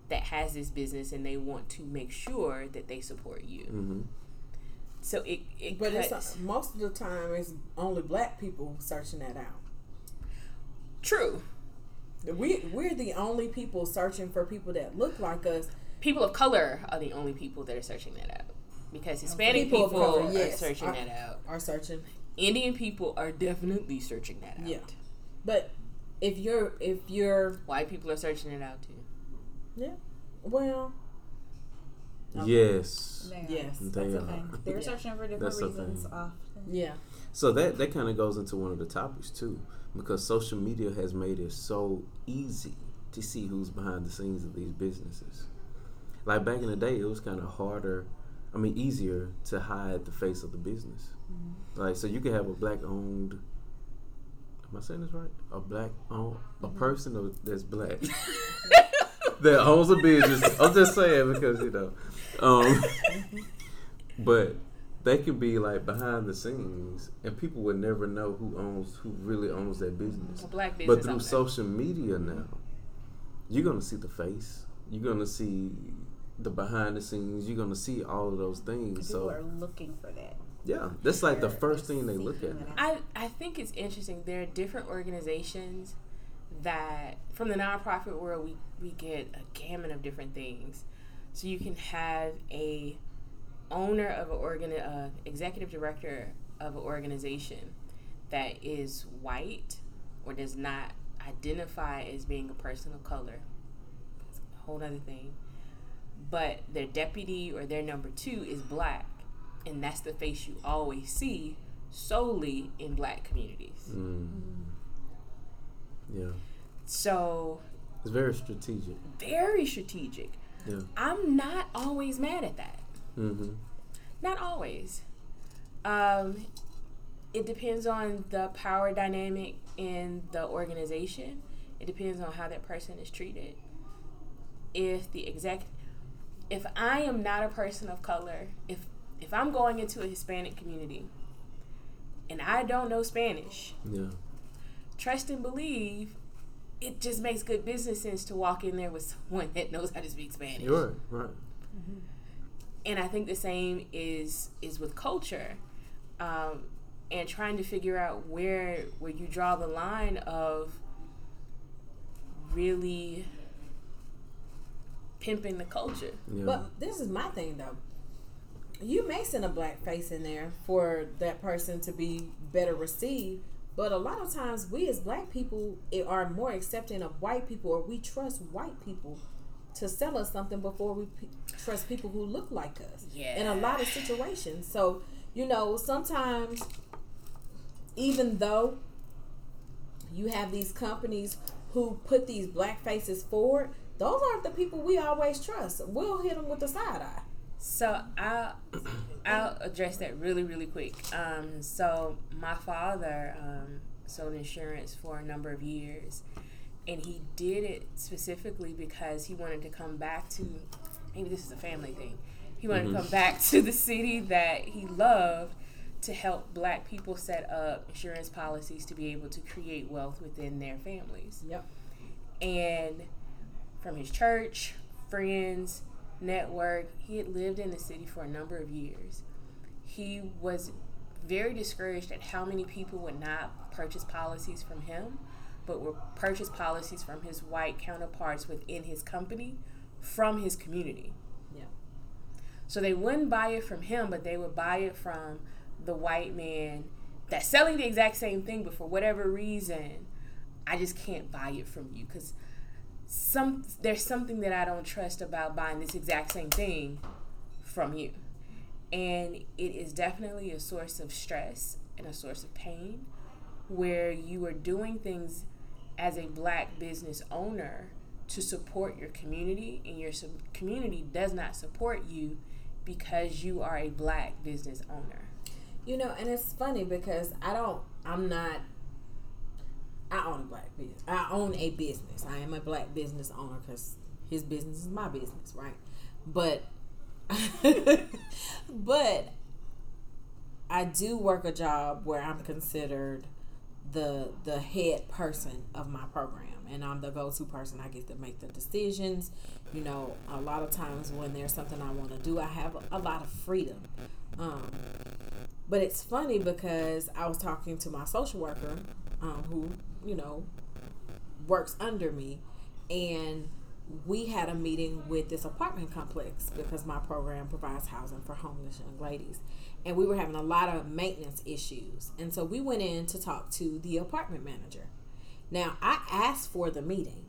that has this business and they want to make sure that they support you. hmm So it, it But cuts. it's most of the time it's only black people searching that out. True. We we're the only people searching for people that look like us. People of color are the only people that are searching that out. Because Hispanic People people, color, are yes. searching I- that out. Are searching. Indian people are definitely searching that out. Yeah. But if you're if you're White people are searching it out too. yeah, well, Okay. Yes. They are. yes, They That's are. thing. They're Yeah. searching for different That's reasons often. yeah. So that that kind of goes into one of the topics too, because social media has made it so easy to see who's behind the scenes of these businesses. Like back in the day, it was kind of harder. I mean, easier to hide the face of the business. Mm-hmm. Like, so you could have a black owned. Am I saying this right? A black owned a mm-hmm. person that's black that owns a business. I'm just saying because you know, um, but they could be like behind the scenes, and people would never know who owns who really owns that business. A black business. But through out there. social media now, you're gonna see the face. You're gonna see the behind the scenes. You're gonna see all of those things. People So are looking for that. yeah, that's like the first thing they look at. seeking now. that out. I, I think it's interesting. There are different organizations that, from the nonprofit world, we, we get a gamut of different things. So you can have a owner of an organ, uh, executive director of an organization that is white or does not identify as being a person of color. That's a whole other thing. But their deputy or their number two is black, and that's the face you always see solely in black communities. Mm. Yeah, So it's very strategic. very strategic. Yeah. I'm not always mad at that. Mm-hmm. Not always. Um, it depends on the power dynamic in the organization. It depends on how that person is treated. If the exec, if I am not a person of color, if if I'm going into a Hispanic community and I don't know Spanish, Yeah. trust and believe, it just makes good business sense to walk in there with someone that knows how to speak Spanish. You're right. Right. and I think the same is is with culture. Um, and trying to figure out where where you draw the line of really pimping the culture. Yeah. But this is my thing though. You may send a black face in there for that person to be better received, but a lot of times we as black people are more accepting of white people, or we trust white people to sell us something before we p- trust people who look like us. In a lot of situations, so you know sometimes even though you have these companies who put these black faces forward, those aren't the people we always trust. We'll hit them with the side eye. So I'll I'll address that really really quick. Um, so my father um, sold insurance for a number of years, and he did it specifically because he wanted to come back to maybe this is a family thing. He wanted to come back to the city that he loved to help black people set up insurance policies to be able to create wealth within their families Yep. and from his church, friends, network, he had lived in the city for a number of years. He was very discouraged at how many people would not purchase policies from him, but would purchase policies from his white counterparts within his company from his community. Yep. So they wouldn't buy it from him, but they would buy it from the white man that's selling the exact same thing, but for whatever reason, I just can't buy it from you because some there's something that I don't trust about buying this exact same thing from you. And it is definitely a source of stress and a source of pain where you are doing things as a black business owner to support your community and your sub- community does not support you because you are a black business owner. You know, and it's funny because I don't. I'm not. I own a black business. I own a business. I am a black business owner because his business is my business, right? But, but I do work a job where I'm considered the the head person of my program and I'm the go-to person I get to make the decisions you know a lot of times when there's something I want to do I have a, lot of freedom um, but it's funny because I was talking to my social worker um, who you know works under me. And we had a meeting with this apartment complex because my program provides housing for homeless young ladies. And we were having a lot of maintenance issues. And so we went in to talk to the apartment manager. Now i asked for the meeting.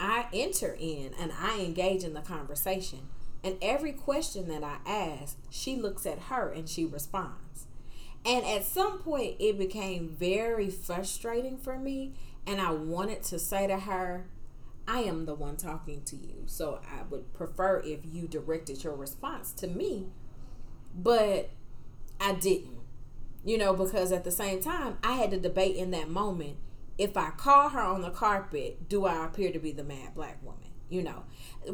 I enter in and i engage in the conversation. And every question that i ask she looks at her and she responds and at some point it became very frustrating for me and i wanted to say to her I am the one talking to you. So I would prefer if you directed your response to me, but I didn't. You know, because at the same time, I had to debate in that moment if I call her on the carpet, do I appear to be the mad black woman? You know,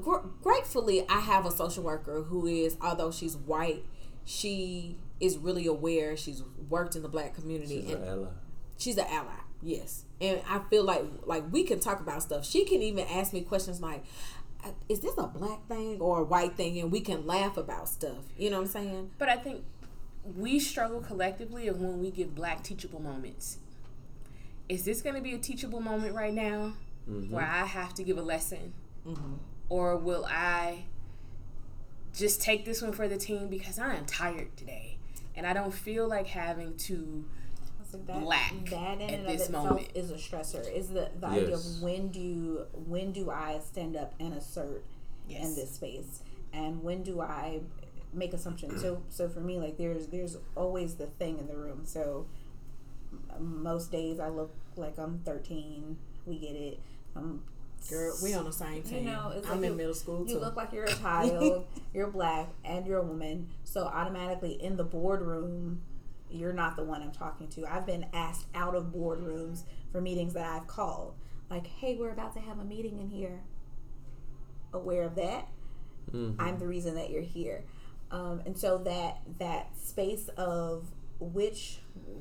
Gr- gratefully, I have a social worker who is, although she's white, she is really aware. She's worked in the black community. She's and an ally. she's an ally yes and i feel like like we can talk about stuff she can even ask me questions like "Uh, is this a black thing or a white thing and we can laugh about stuff you know what i'm saying But I think we struggle collectively of when we give black teachable moments. Is this going to be a teachable moment right now where I have to give a lesson? Or will I just take this one for the team because I am tired today and I don't feel like having to So that, Black that in at and this of itself moment. is a stressor. Is the, the idea of when do you, when do I stand up and assert in this space, and when do I make assumptions? So so for me, like there's there's always the thing in the room. So most days I look like I'm 13. We get it. Um, girl we on the same team know, it's i'm like in you- middle school you too look like you're a child, you're black, and you're a woman. So automatically in the boardroom, you're not the one I'm talking to. I've been asked out of boardrooms for meetings that I've called. Like, hey, we're about to have a meeting in here. Aware of that. Mhm. I'm the reason that you're here. Um, and so that that space of which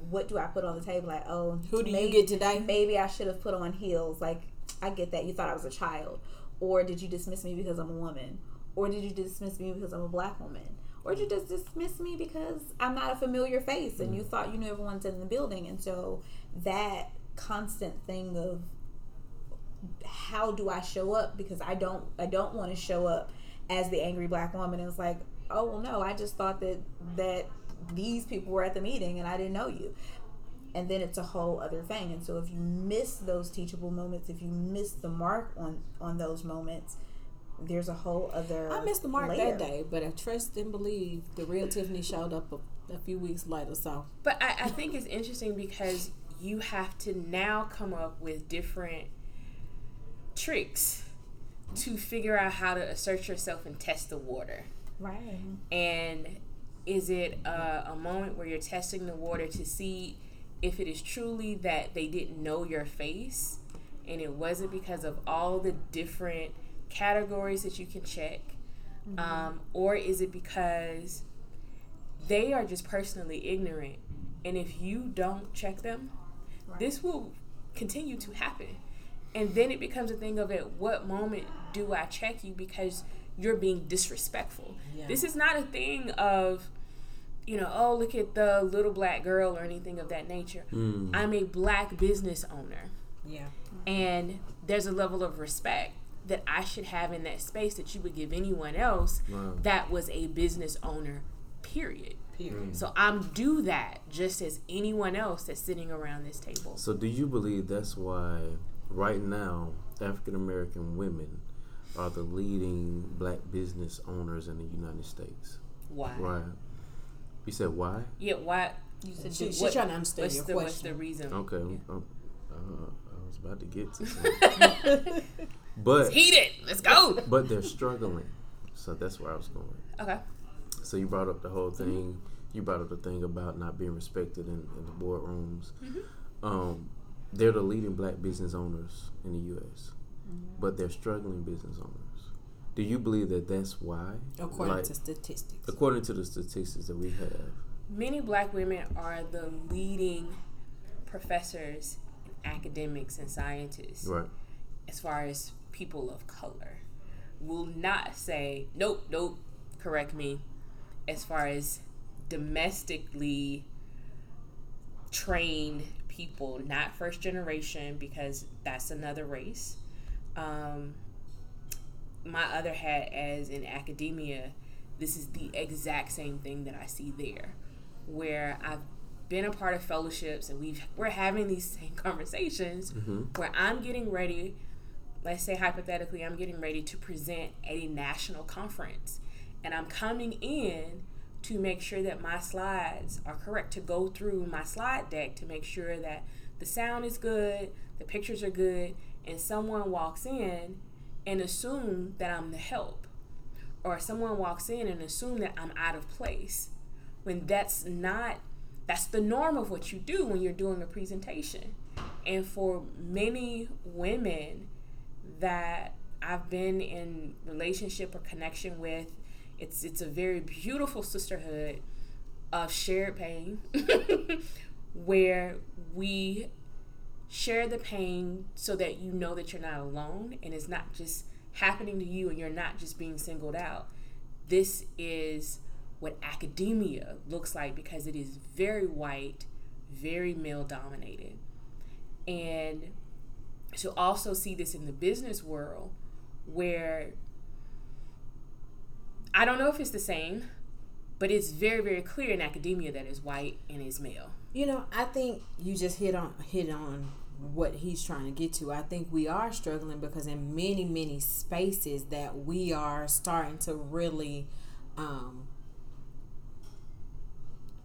what do I put on the table? Like, oh, who do maybe- you get today maybe I should have put on heels. Like, I get that you thought I was a child. Or did you dismiss me because I'm a woman? Or did you dismiss me because I'm a black woman? or did you just dismiss me because I'm not a familiar face and you mm. thought you knew everyone's in the building? And so that constant thing of how do I show up because I don't I don't want to show up as the angry black woman. And it's like, oh well, no, I just thought that that these people were at the meeting and I didn't know you. And then it's a whole other thing. And so if you miss those teachable moments, if you miss the mark on on those moments, there's a whole other. I missed the mark layer. that day, but I trust and believe the real Tiffany showed up a, a few weeks later. So But I, I think it's interesting because you have to now come up with different tricks to figure out how to assert yourself and test the water. Right. And is it a, a moment where you're testing the water to see if it is truly that they didn't know your face and it wasn't because of all the different categories that you can check? Um, or is it because they are just personally ignorant? And if you don't check them, this will continue to happen. And then it becomes a thing of at what moment do I check you because you're being disrespectful. Yeah. This is not a thing of, you know, oh, look at the little black girl or anything of that nature. Mm. I'm a black business owner. yeah, And there's a level of respect that I should have in that space that you would give anyone else Wow. that was a business owner, period. period. So I'm due that just as anyone else that's sitting around this table. So, do you believe that's why right now African American women are the leading black business owners in the United States? Why? Right. You said why? Yeah, why? You said She, What- she's trying to understand What's your the, what's the reason? Okay. Yeah. uh, I was about to get to something. but Heat it. Let's go. but they're struggling. So that's where I was going. Okay. So you brought up the whole thing. You brought up the thing about not being respected in, in the boardrooms. Um, they're the leading black business owners in the U.S., but they're struggling business owners. Do you believe that that's why? According Like, to statistics, according to the statistics that we have. Many black women are the leading professors, academics, and scientists Right. as far as people of color. Will not say, nope, nope, correct me, as far as domestically trained people, not first generation, because that's another race. Um, my other hat as in academia, this is the exact same thing that I see there, where I've been a part of fellowships and we've we're having these same conversations mm-hmm. where I'm getting ready. Let's say hypothetically, I'm getting ready to present at a national conference, and I'm coming in to make sure that my slides are correct, to go through my slide deck to make sure that the sound is good, the pictures are good, and someone walks in and assume that I'm the help. Or someone walks in and assume that I'm out of place. When that's not that's the norm of what you do when you're doing a presentation. And for many women that I've been in relationship or connection with, it's it's a very beautiful sisterhood of shared pain where we share the pain so that you know that you're not alone and it's not just happening to you and you're not just being singled out. This is what academia looks like because it is very white, very male dominated. And to also see this in the business world where I don't know if it's the same, but it's very, very clear in academia that it's white and it's male. You know, I think you just hit on hit on what he's trying to get to. I think we are struggling because in many many spaces that we are starting to really, um,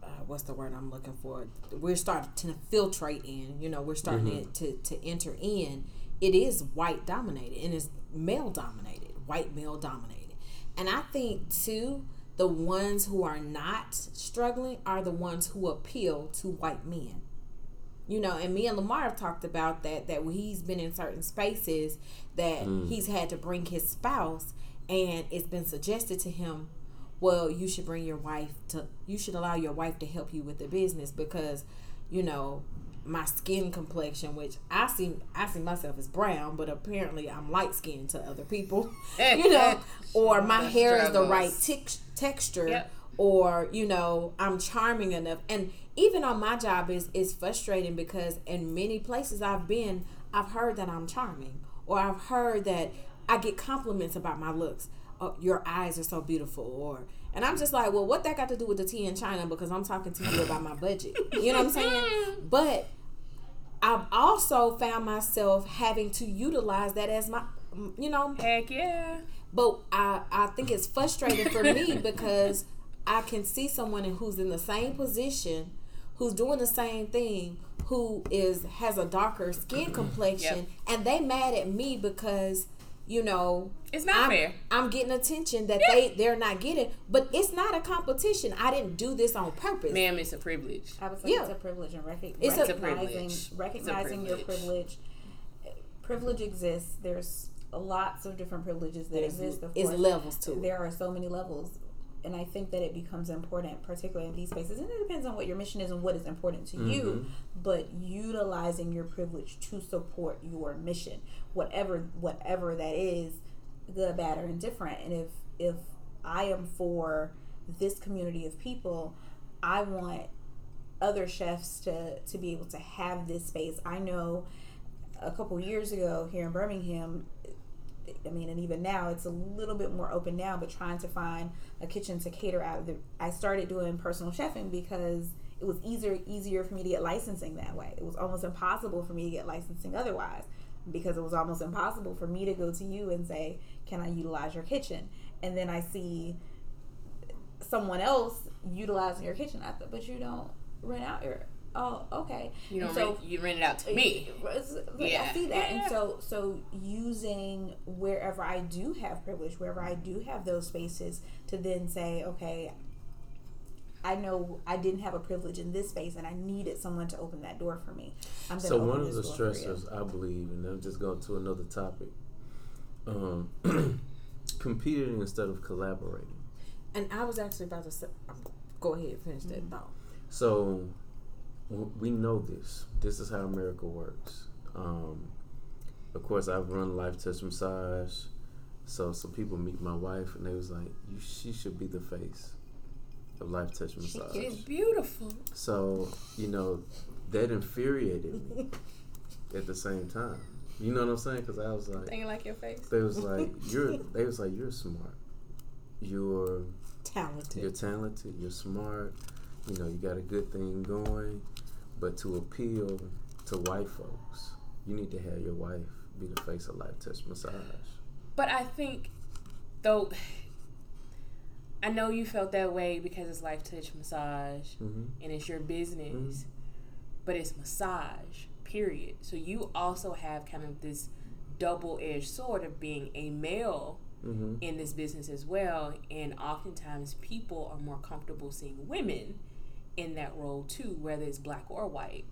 uh, what's the word I'm looking for? We're starting to filtrate in. You know, we're starting to, to enter in. It is white dominated and it's male dominated, white male dominated, and I think too the ones who are not struggling are the ones who appeal to white men. You know, and me and Lamar have talked about that that when he's been in certain spaces that mm. he's had to bring his spouse and it's been suggested to him, well, you should bring your wife to you should allow your wife to help you with the business because, you know, my skin complexion, which I see I see myself as brown, but apparently I'm light skinned to other people. you know, or my hair is the right struggles. tex texture Yep. or you know i'm charming enough and even on my job is is frustrating because in many places i've been i've heard that i'm charming or i've heard that i get compliments about my looks oh, your eyes are so beautiful or and i'm just like well what that got to do with the tea in china? Because i'm talking to you about my budget. You know what i'm saying? But i've also found myself having to utilize that as my you know Heck yeah. but I, I think it's frustrating for me because I can see someone who's in the same position, who's doing the same thing, who is has a darker skin complexion, and they mad at me because you know It's not I'm, fair. I'm getting attention that they they're not getting, but it's not a competition. I didn't do this on purpose. Ma'am, it's a privilege. I would say Yeah. it's a privilege and rec- It's a recognizing. It's a recognizing your privilege. privilege. Privilege exists. There's lots of different privileges that There's exist. Of is course, levels to it. there are so many levels, and I think that it becomes important, particularly in these spaces. And it depends on what your mission is and what is important to you. Mm-hmm. But utilizing your privilege to support your mission, whatever whatever that is, good, bad, or indifferent. And if if I am for this community of people, I want other chefs to to be able to have this space. I know a couple years ago here in Birmingham, I mean, and even now it's a little bit more open now, but trying to find a kitchen to cater out. I started doing personal chefing because it was easier easier for me to get licensing that way. It was almost impossible for me to get licensing otherwise because it was almost impossible for me to go to you and say, "Can I utilize your kitchen?" And then I see someone else utilizing your kitchen. I thought, but you don't rent out your. Oh, okay. You And don't rent, you rent it out to me. it's- like, Yeah. I see that, Yeah. and so so using wherever I do have privilege, wherever I do have those spaces, to then say, okay, I know I didn't have a privilege in this space, and I needed someone to open that door for me. I'm So one of the this door for you. stressors, I believe, and then just go to another topic, um, competing instead of collaborating. And I was actually about to say, go ahead, and finish that thought. So w- we know this. This is how America works. Um, of course, I've run Life Touch Massage. So some people meet my wife and they was like, "You, she should be the face of Life Touch Massage." It's beautiful. So you know that infuriated me at the same time. You know what I'm saying? Because I was like, Thing like your face. they was like, "You're," they was like, "You're smart. You're." Talented. You're talented. You're smart. You know, you got a good thing going. But to appeal to white folks, you need to have your wife be the face of Life Touch Massage. But I think, though, I know you felt that way because it's Life Touch Massage Mm-hmm. and it's your business, but it's massage, period. So you also have kind of this double edged sword of being a male Mm-hmm. in this business as well. And oftentimes people are more comfortable seeing women in that role too, whether it's black or white.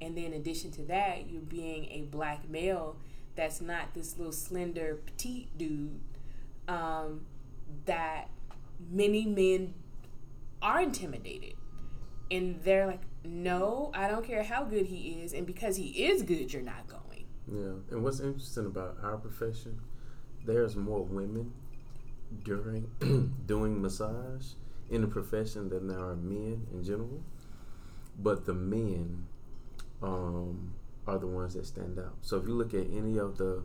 And then in addition to that, you're being a black male that's not this little slender petite dude um, that many men are intimidated. And they're like, no, I don't care how good he is. And because he is good, you're not going. Yeah. And what's interesting about our profession, there's more women during doing massage in the profession than there are men in general. But the men um, are the ones that stand out. So if you look at any of the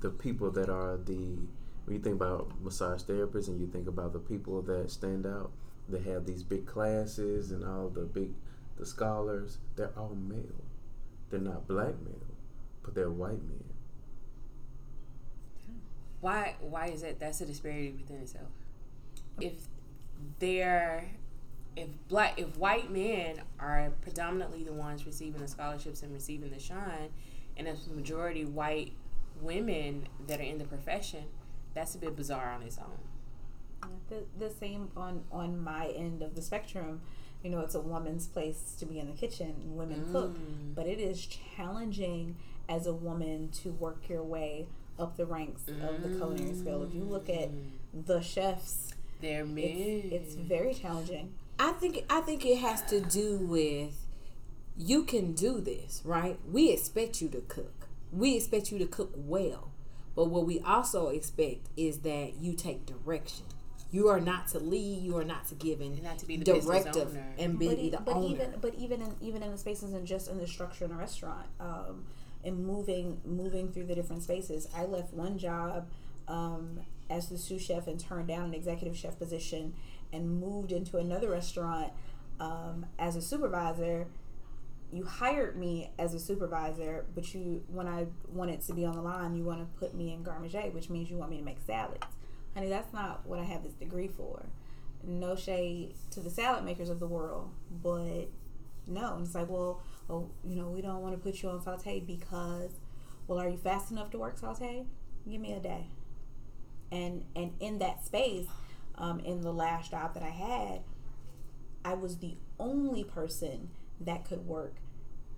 the people that are the when you think about massage therapists and you think about the people that stand out, that have these big classes and all the big the scholars, they're all male. They're not black male, but they're white men. Why why is that that's a disparity within itself? If they're if black if white men are predominantly the ones receiving the scholarships and receiving the shine and it's the majority white women that are in the profession, that's a bit bizarre on its own. The, the same on on my end of the spectrum. You know, it's a woman's place to be in the kitchen and women cook, Mm. but it is challenging as a woman to work your way up the ranks of the culinary scale. If you look at the chefs, They're men. it's, it's very challenging. I think I think it has to do with you can do this, right? We expect you to cook. We expect you to cook well. But what we also expect is that you take direction. You are not to lead. You are not to give in Not to be the business directive owner. and be but, the but owner. even but even in even in the spaces and just in the structure in a restaurant um, and moving moving through the different spaces i left one job um, as the sous chef and turned down an executive chef position and moved into another restaurant um, as a supervisor you hired me as a supervisor but you when i wanted to be on the line you want to put me in garde manger which means you want me to make salads honey that's not what i have this degree for no shade to the salad makers of the world, but no. And it's like, well, oh, you know, we don't want to put you on saute because, well, are you fast enough to work saute? Give me a day. And and in that space, um, in the last job that I had, I was the only person that could work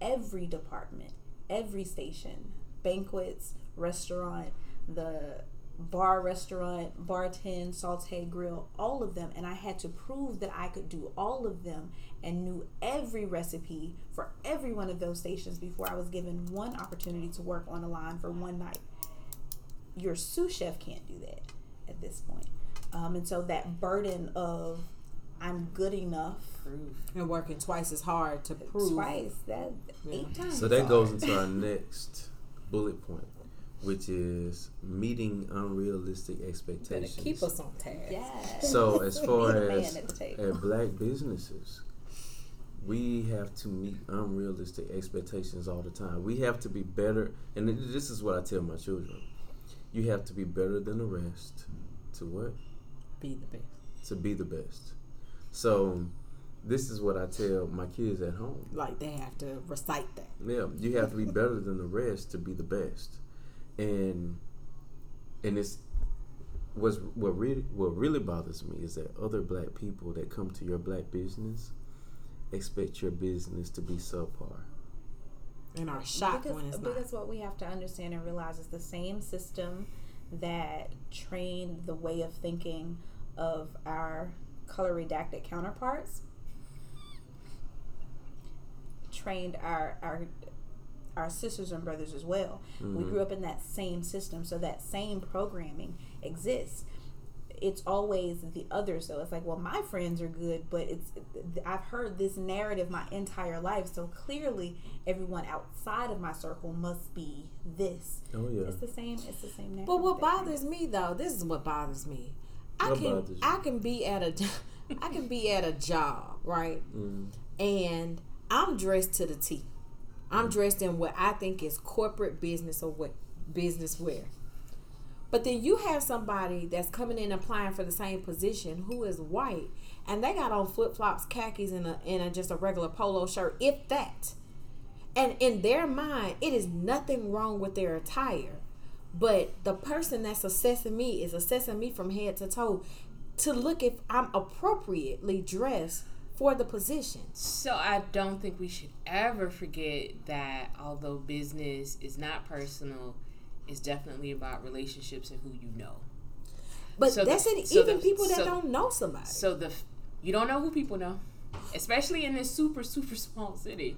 every department, every station, banquets, restaurant, the bar restaurant, bartend, saute, grill, all of them. And I had to prove that I could do all of them and knew every recipe for every one of those stations before I was given one opportunity to work on a line for one night. Your sous chef can't do that at this point. Um, and so that burden of I'm good enough Proof. and working twice as hard to prove. twice, that eight times. So as that goes into our next bullet point, which is meeting unrealistic Better expectations. keep us on task. Yes. So as far Be as at the table. at black businesses, we have to meet unrealistic expectations all the time. We have to be better, and this is what I tell my children: you have to be better than the rest. To what? Be the best. To be the best. So, this is what I tell my kids at home. Like they have to recite that. Yeah, you have to be better than the rest to be the best, and and it's what's what really what really bothers me is that other black people that come to your black business expect your business to be subpar. And are shocked because, when it's not. because what we have to understand and realize is the same system that trained the way of thinking of our color redacted counterparts trained our our our sisters and brothers as well. We mm-hmm. grew up in that same system, so that same programming exists. It's always the others, though. It's like, well, my friends are good, but it's I've heard this narrative my entire life, so clearly everyone outside of my circle must be this. Oh yeah. It's the same. It's the same narrative. But what bothers me though, this is what bothers me. I What can bothers you? I can be at a I can be at a job, right? Mm. And I'm dressed to the T. I'm dressed in what I think is corporate business or what business wear. But then you have somebody that's coming in applying for the same position who is white and they got on flip flops, khakis, and a and a, just a regular polo shirt, if that. And in their mind, it is nothing wrong with their attire. But the person that's assessing me is assessing me from head to toe to look if I'm appropriately dressed for the position. So I don't think we should ever forget that although business is not personal, it's definitely about relationships and who you know. But So the- that's it. so Even the- people that so- don't know somebody. So the you don't know who people know, especially in this super super small city.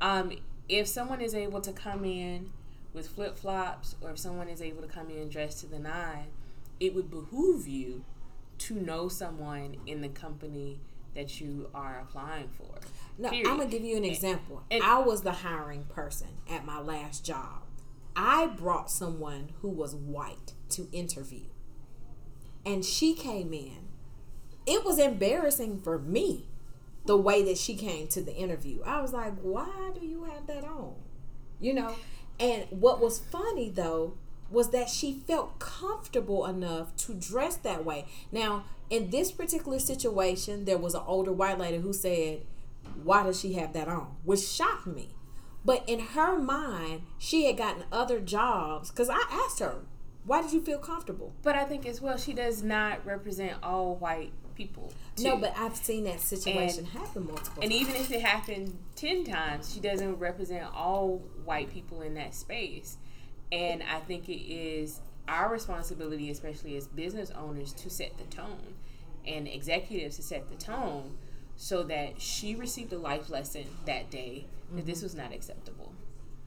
Um, if someone is able to come in with flip flops, or if someone is able to come in dressed to the nine, it would behoove you to know someone in the company that you are applying for. No, Period. I'm gonna give you an example. and- I was the hiring person at my last job. I brought someone who was white to interview, and she came in. It was embarrassing for me the way that she came to the interview. I was like, "Why do you have that on?" You know. And what was funny though was that she felt comfortable enough to dress that way. Now, in this particular situation, there was an older white lady who said, Why does she have that on? Which shocked me. But in her mind, she had gotten other jobs because I asked her, Why did you feel comfortable? But I think as well, she does not represent all white people. No, but I've seen that situation happen multiple And times. even if it happened 10 times, she doesn't represent all white people in that space. And I think it is our responsibility, especially as business owners, to set the tone and executives to set the tone so that she received a life lesson that day that this mm-hmm. was not acceptable.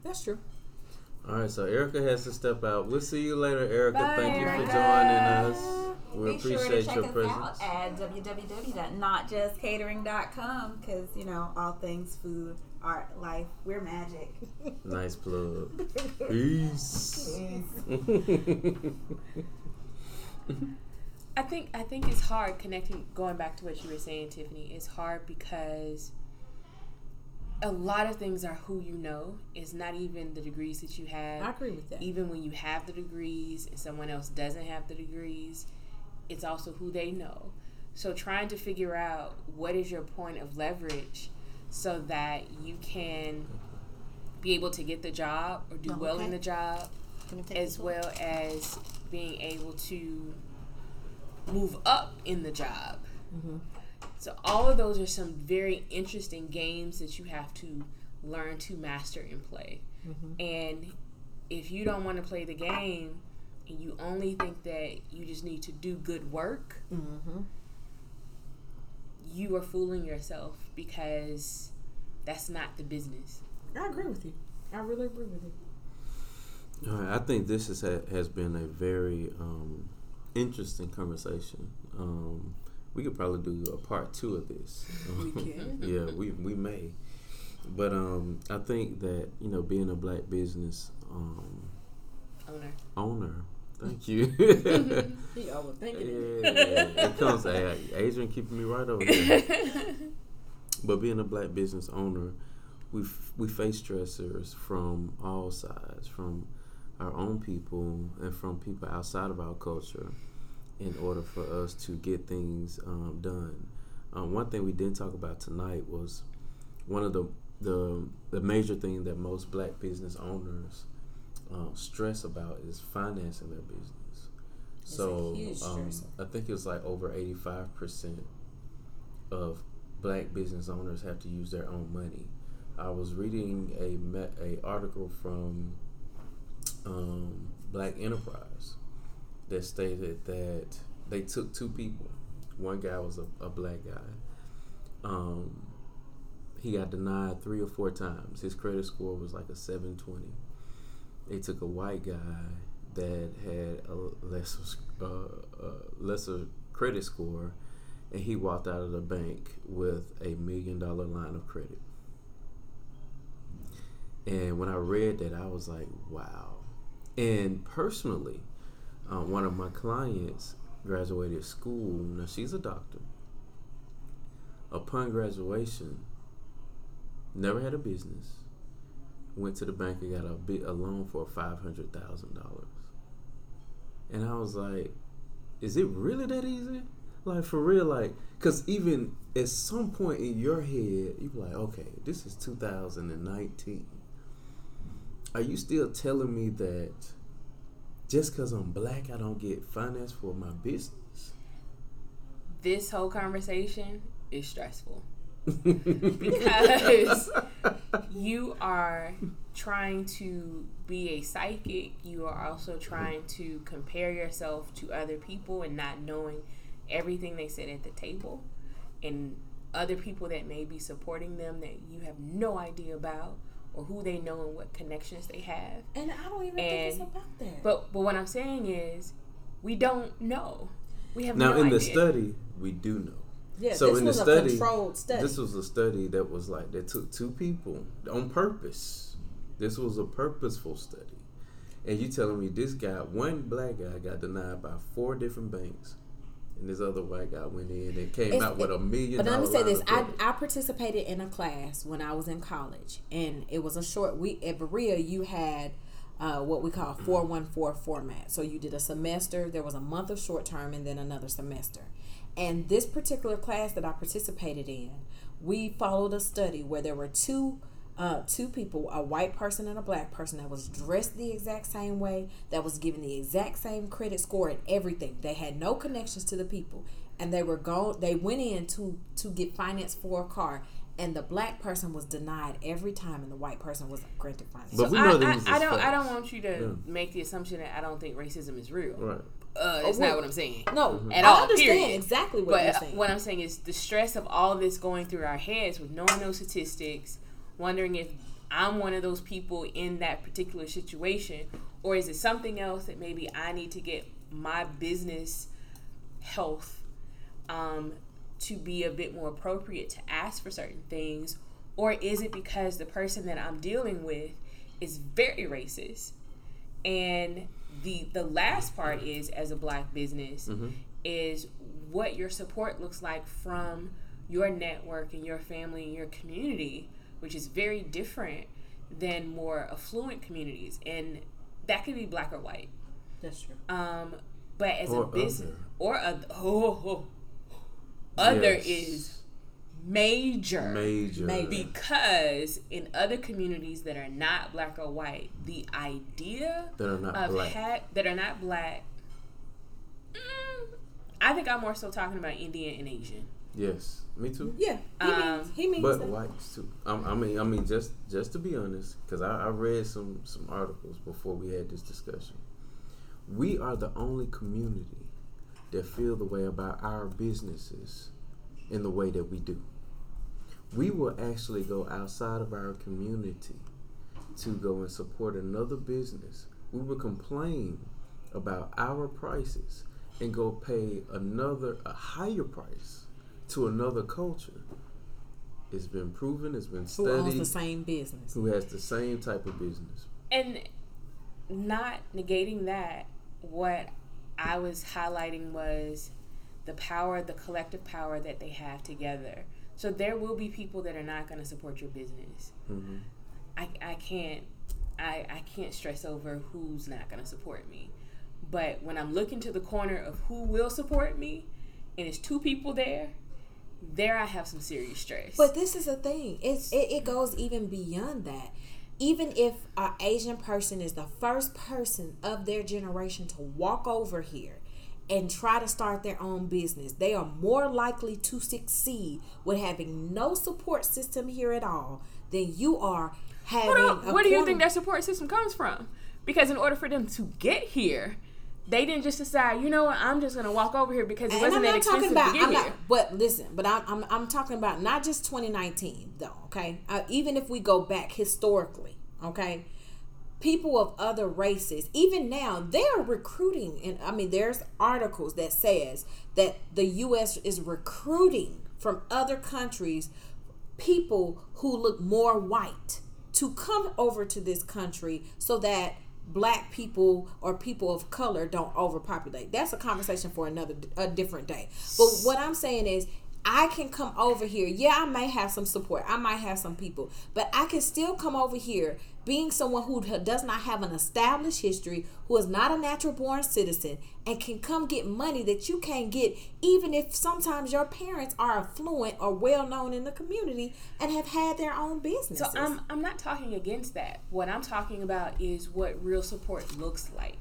That's true. All right, so Erica has to step out. We'll see you later, Erica. Bye, Thank you Erica. for joining us. We Be sure make sure to appreciate check your us presence. out at www.notjustcatering.com because you know all things food, art, life. We're magic. Nice plug. Peace. I think I think it's hard connecting going back to what you were saying, Tiffany. It's hard because a lot of things are who you know. It's not even the degrees that you have. I agree with that. Even when you have the degrees and someone else doesn't have the degrees, it's also who they know. So trying to figure out what is your point of leverage so that you can be able to get the job or do Oh, well in the job Can I take as well as being able to move up in the job. So all of those are some very interesting games that you have to learn to master and play. And if you don't want to play the game and you only think that you just need to do good work, Mm-hmm. you are fooling yourself because that's not the business. I agree with you. I really agree with you. All right, I think this is, has been a very um, interesting conversation. Um, we could probably do a part two of this. We can. yeah, we we may. But um, I think that you know, being a black business um, Owner. owner, thank you. He overthinking it. yeah, it comes. Adrian keeping me right over there. But being a black business owner, we f- we face stressors from all sides, from our own people and from people outside of our culture, in order for us to get things um, done. Um, one thing we didn't talk about tonight was one of the the the major thing that most black business owners uh, stress about is financing their business. It's so um. I think it's like over eighty five percent of black business owners have to use their own money. I was reading a a article from um, Black Enterprise that stated that they took two people. One guy was a, a black guy. Um, he got denied three or four times. His credit score was like a 720. They took a white guy that had a lesser uh, uh, lesser credit score, and he walked out of the bank with a million dollar line of credit. And when I read that, I was like, wow. And personally, uh, one of my clients graduated school. Now she's a doctor. Upon graduation, never had a business. Went to the bank and got a bit a loan for five hundred thousand dollars. And I was like, is it really that easy? Like for real, like, cause even at some point in your head, you be like, okay, this is 2019. Are you still telling me that just cause I'm black, I don't get finance for my business? This whole conversation is stressful. Because you are trying to be a psychic. You are also trying to compare yourself to other people and not knowing everything they said at the table and other people that may be supporting them that you have no idea about or who they know and what connections they have. And I don't even think it's about that. But but what I'm saying is we don't know. We have no idea. now no in the study, we do know. yeah, so this in the was a study- controlled study. This was a study that was like they took two people on purpose. This was a purposeful study. And you telling me this guy, one black guy got denied by four different banks. And this other white guy went in and came It's- out with a million But let me say this: I. I participated in a class when I was in college, and it was a short week. At Berea, you had uh, what we call four one four format. So you did a semester. There was a month of short term, and then another semester. And this particular class that I participated in, we followed a study where there were two. Uh, two people, a white person and a black person, that was dressed the exact same way, that was given the exact same credit score and everything. They had no connections to the people, and they were gone. They went in to to get finance for a car, and the black person was denied every time, and the white person was granted finance. But So we I, know I, these I is don't. I don't want you to Yeah. make the assumption that I don't think racism is real. right. Uh, that's well, not what I'm saying. no, At I all, understand period. exactly what But you're uh, saying. what I'm saying is the stress of all this going through our heads with knowing those statistics, wondering if I'm one of those people in that particular situation, or is it something else that maybe I need to get my business health um, to be a bit more appropriate to ask for certain things? Or is it because the person that I'm dealing with is very racist? And the the last part is as a black business is what your support looks like from your network and your family and your community, which is very different than more affluent communities. And that could be black or white. That's true. Um, but as Or a business other. or other, oh, oh, other Yes. is major. Major. Maybe. Because in other communities that are not black or white, the idea That are not of black. ha- that are not black, mm, I think I'm more so talking about Indian and Asian. Yes, me too. Yeah, he Um, means he means But that. whites too. I, I mean, I mean, just just to be honest, because I, I read some some articles before we had this discussion. We are the only community that feel the way about our businesses in the way that we do. We will actually go outside of our community to go and support another business. We will complain about our prices and go pay another a higher price to another culture. It's been proven, it's been studied. Who owns studied, the same business? who has the same type of business. And not negating that, what I was highlighting was the power, the collective power that they have together. So there will be people that are not going to support your business. hmm I, I can't I, I can't stress over who's not going to support me. But when I'm looking to the corner of who will support me, and it's two people there, there I have some serious stress. But this is a thing. It's it, it goes even beyond that. Even if an Asian person is the first person of their generation to walk over here and try to start their own business, they are more likely to succeed with having no support system here at all than you are having. Hold on. Where do you think that support system comes from? Because in order for them to get here, they didn't just decide, you know what, I'm just gonna walk over here because it And wasn't I'm that not expensive about. to get I'm here. not. But listen. But I'm, I'm. I'm talking about not just 2019 though. Okay. Uh, even if we go back historically, okay, people of other races, even now, they are recruiting. And I mean, there's articles that says that the U.S. is recruiting from other countries people who look more white to come over to this country so that black people or people of color don't overpopulate. That's a conversation for another a different day. But what I'm saying is I can come over here. Yeah, I may have some support. I might have some people, but I can still come over here being someone who does not have an established history, who is not a natural born citizen, and can come get money that you can't get, even if sometimes your parents are affluent or well known in the community and have had their own businesses. So I'm I'm not talking against that. What I'm talking about is what real support looks like.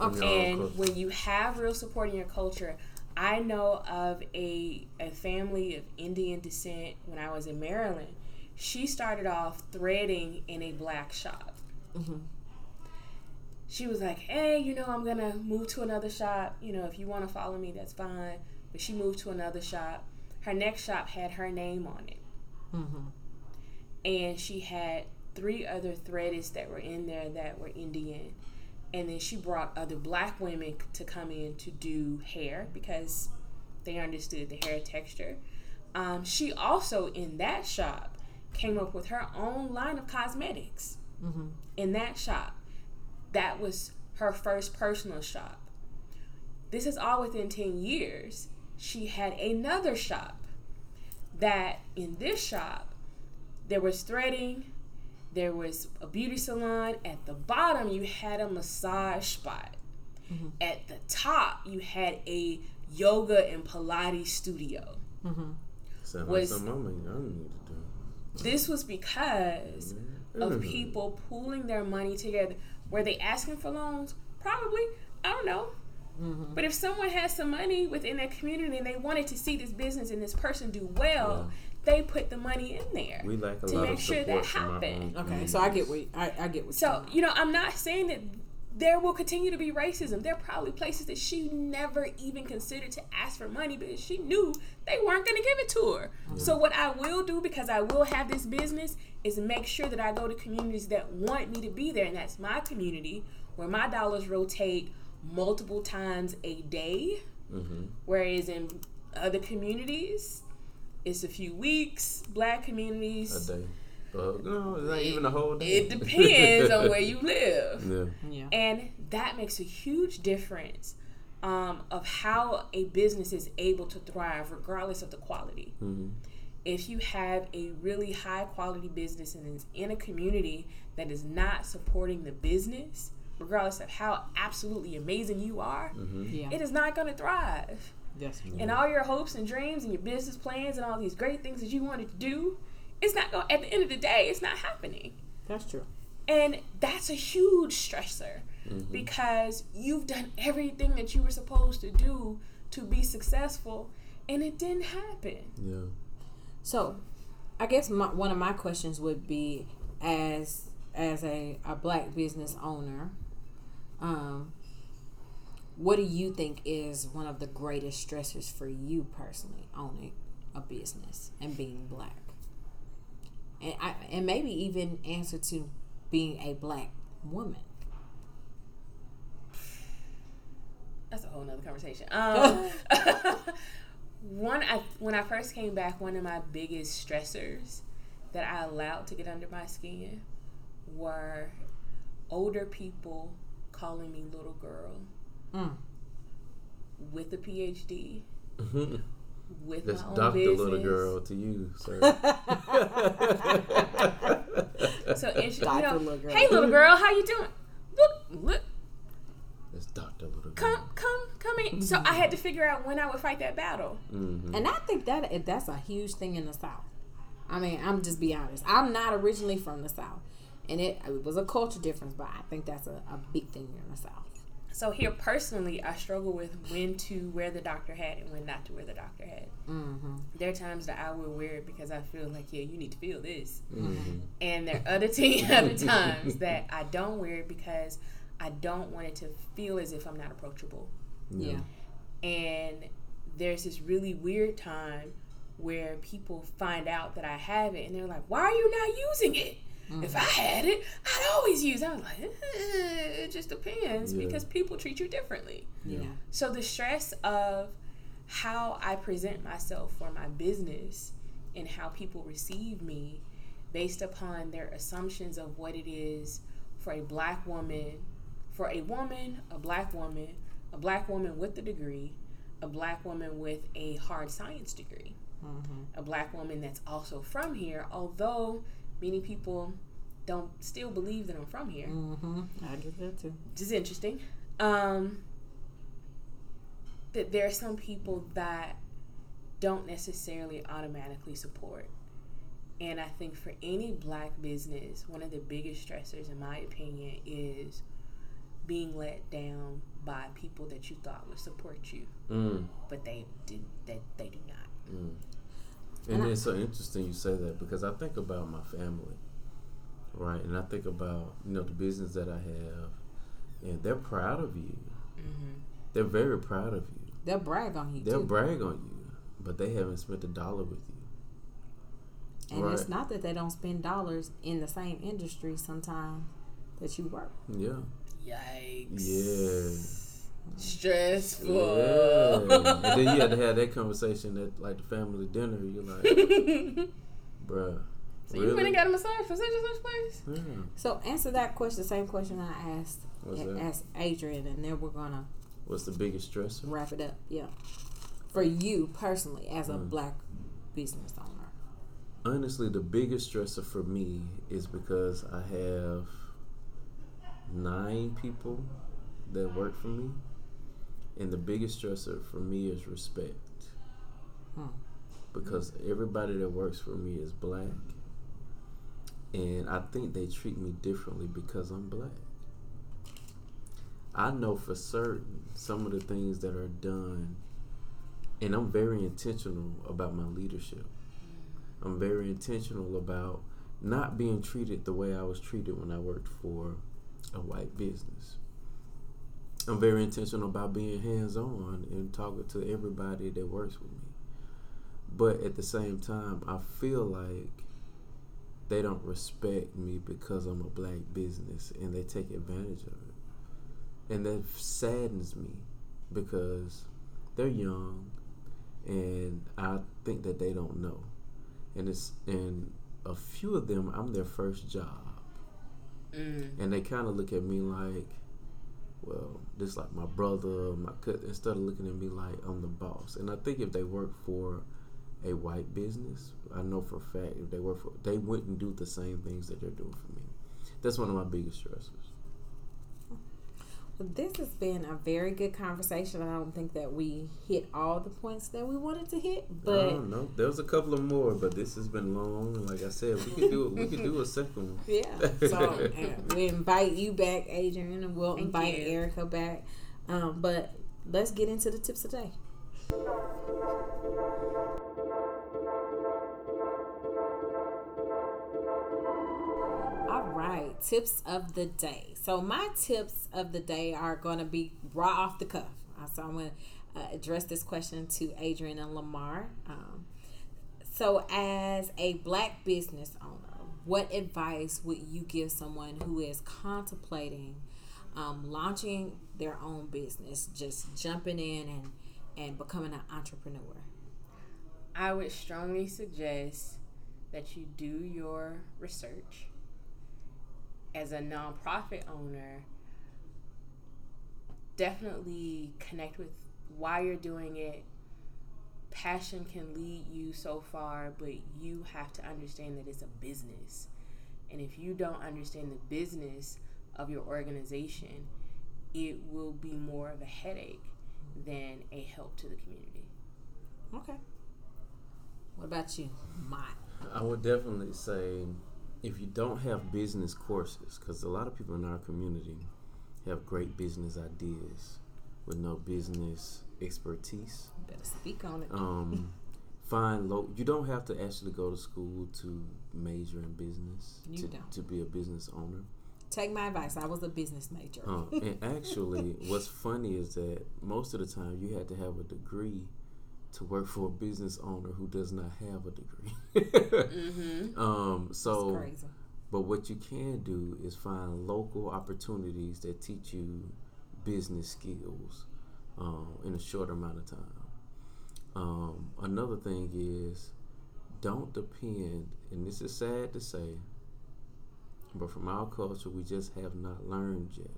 Okay. And when you have real support in your culture, I know of a a family of Indian descent when I was in Maryland. She started off threading in a black shop. Mm-hmm. She was like, "Hey, you know, I'm gonna move to another shop. You know, if you want to follow me, that's fine." But she moved to another shop. Her next shop had her name on it mm-hmm. and she had three other threadists that were in there that were Indian. And then she brought other black women to come in to do hair because they understood the hair texture. Um, she also, in that shop, came up with her own line of cosmetics. In that shop, that was her first personal shop. This is all within 10 years. She had another shop that in this shop there was threading, there was a beauty salon. At the bottom, you had a massage spot. Mm-hmm. At the top, you had a yoga and Pilates studio. Mm-hmm. Sound Was- like something I, need to do. This was because mm-hmm. of people pooling their money together. Were they asking for loans? Probably. I don't know. But if someone has some money within their community and they wanted to see this business and this person do well, they put the money in there We lack a to lot make of sure that from our happened. own Okay, so I get what I, I get what. So, you know, I'm not saying that there will continue to be racism. There are probably places that she never even considered to ask for money because she knew they weren't going to give it to her. So, what I will do, because I will have this business, is make sure that I go to communities that want me to be there. And that's my community where my dollars rotate multiple times a day. Mm-hmm. Whereas in other communities, it's a few weeks. Black communities, A day. Uh, no, it's not even a whole day. it depends on where you live. Yeah. Yeah. And that makes a huge difference um, of how a business is able to thrive, regardless of the quality. Mm-hmm. If you have a really high quality business and is in a community that is not supporting the business, regardless of how absolutely amazing you are, Yeah. it is not going to thrive. That's And all your hopes and dreams and your business plans and all these great things that you wanted to do, it's not going. At the end of the day, it's not happening. that's true. And that's a huge stressor Mm-hmm. because you've done everything that you were supposed to do to be successful and it didn't happen. Yeah. So, I guess my, one of my questions would be, as as a, a black business owner, um, what do you think is one of the greatest stressors for you personally owning a business and being black? And I, and maybe even answer to being a black woman. That's a whole nother conversation. Um, one, I, when I first came back, one of my biggest stressors that I allowed to get under my skin were older people calling me little girl Mm. with a PhD, with That's my own Dr. business. Little Girl to you, sir. So and she, you know, Little Girl. hey little girl, how you doing? Look, look, That's Dr. Little Girl. come, come, come in. So I had to figure out when I would fight that battle. Mm-hmm. And I think that that's a huge thing in the South. I mean, I'm just be honest. I'm not originally from the South, and it, it was a culture difference, but I think that's a, a big thing in the South. So here personally, I struggle with when to wear the doctor hat and when not to wear the doctor hat. Mm-hmm. There are times that I will wear it because I feel like, yeah, you need to feel this. Mm-hmm. And there are other, t- other times that I don't wear it because I don't want it to feel as if I'm not approachable. Yeah. And there's this really weird time where people find out that I have it and they're like, why are you not using it? If I had it, I'd always use. I was like, eh, it just depends Yeah. because people treat you differently. Yeah. So the stress of how I present myself for my business and how people receive me based upon their assumptions of what it is for a black woman, for a woman, a black woman, a black woman with a degree, a black woman with a hard science degree, Mm-hmm. a black woman that's also from here, although many people don't still believe that I'm from here Mm-hmm. I get that too. which is interesting. Um, that there are some people that don't necessarily automatically support. And I think for any black business, one of the biggest stressors, in my opinion, is being let down by people that you thought would support you, Mm. but they did that they do not. Mm. And And it's so interesting you say that because I think about my family, right? And I think about you know the business that I have, and they're proud of you. Mm-hmm. They're very proud of you. They'll brag on you They'll too. brag on you, but they haven't spent a dollar with you. and it's not that they don't spend dollars in the same industry sometimes that you work. Yeah. Yikes! Yeah. Stressful. Yeah. and then you had to have that conversation at like the family dinner. You're like, bruh. So you went really? and got a massage from such and such place? Yeah. So answer that question, the same question I asked What's that? asked Adrian, and then we're gonna What's the biggest stressor? wrap it up. Yeah, for you personally as a Mm. black business owner. Honestly, the biggest stressor for me is because I have nine people that work for me, and the biggest stressor for me is respect. Hmm. Because everybody that works for me is black, and I think they treat me differently because I'm black. I know for certain some of the things that are done, and I'm very intentional about my leadership. I'm very intentional about not being treated the way I was treated when I worked for a white business. I'm very intentional about being hands on and talking to everybody that works with me. But at the same time, I feel like they don't respect me because I'm a black business and they take advantage of it. And that saddens me because they're young, and I think that they don't know, and it's and a few of them I'm their first job, Mm. and they kind of look at me like, well, just like my brother, my cousin, instead of looking at me like I'm the boss. And I think if they work for a white business, I know for a fact if they work for, they wouldn't do the same things that they're doing for me. That's one of my biggest stressors. Well, this has been a very good conversation. I don't think that we hit all the points that we wanted to hit, I but don't know. There was a couple of more, but this has been long. Like I said, we could do it. We could do a second one. yeah. So uh, we invite you back, Adrian, and we'll Thank invite you. Erica back. Um, but let's get into the tips of tips of the day. So my tips of the day are going to be raw off the cuff. Uh, So I'm going to uh, address this question to Adrian and Lamar. Um, so, as a black business owner, what advice would you give someone who is contemplating um, launching their own business, just jumping in and and becoming an entrepreneur? I would strongly suggest that you do your research. As a nonprofit owner, definitely connect with why you're doing it. Passion can lead you so far, but you have to understand that it's a business. And if you don't understand the business of your organization, it will be more of a headache than a help to the community. Okay. What about you, Mott? I would definitely say if you don't have business courses, because a lot of people in our community have great business ideas with no business expertise. Better speak on it. Um, find low. You don't have to actually go to school to major in business You to, don't. to be a business owner. Take my advice. I was a business major. Um, and actually, what's funny is that most of the time you had to have a degree to work for a business owner who does not have a degree. Mm-hmm. um, so, but what you can do is find local opportunities that teach you business skills um, in a short amount of time. Um, another thing is don't depend, and this is sad to say, but from our culture, we just have not learned yet.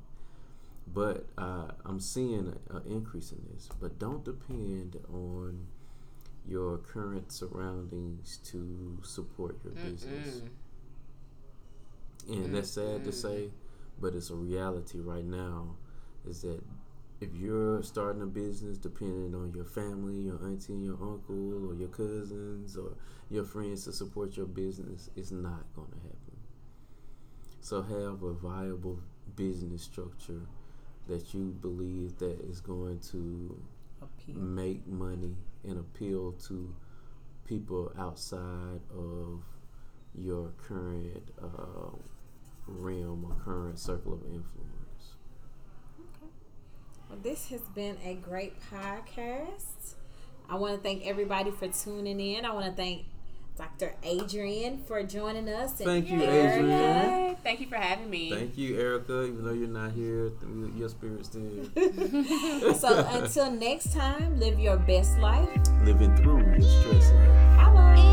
But uh, I'm seeing an increase in this. But don't depend on your current surroundings to support your business. And that's sad to Mm-mm. say, but it's a reality right now. Is that if you're starting a business depending on your family, your auntie, your uncle, or your cousins, or your friends to support your business, it's not going to happen. So have a viable business structure that you believe that is going to Appeal. make money and appeal to people outside of your current uh, realm or current circle of influence. Well, this has been a great podcast. I want to thank everybody for tuning in. I want to thank Dr. Adrian for joining us. and Thank you, Erica. Adrian. Yay. Thank you for having me. Thank you, Erica. Even though you're not here, your spirit's still So until next time, live your best life. living through your stress.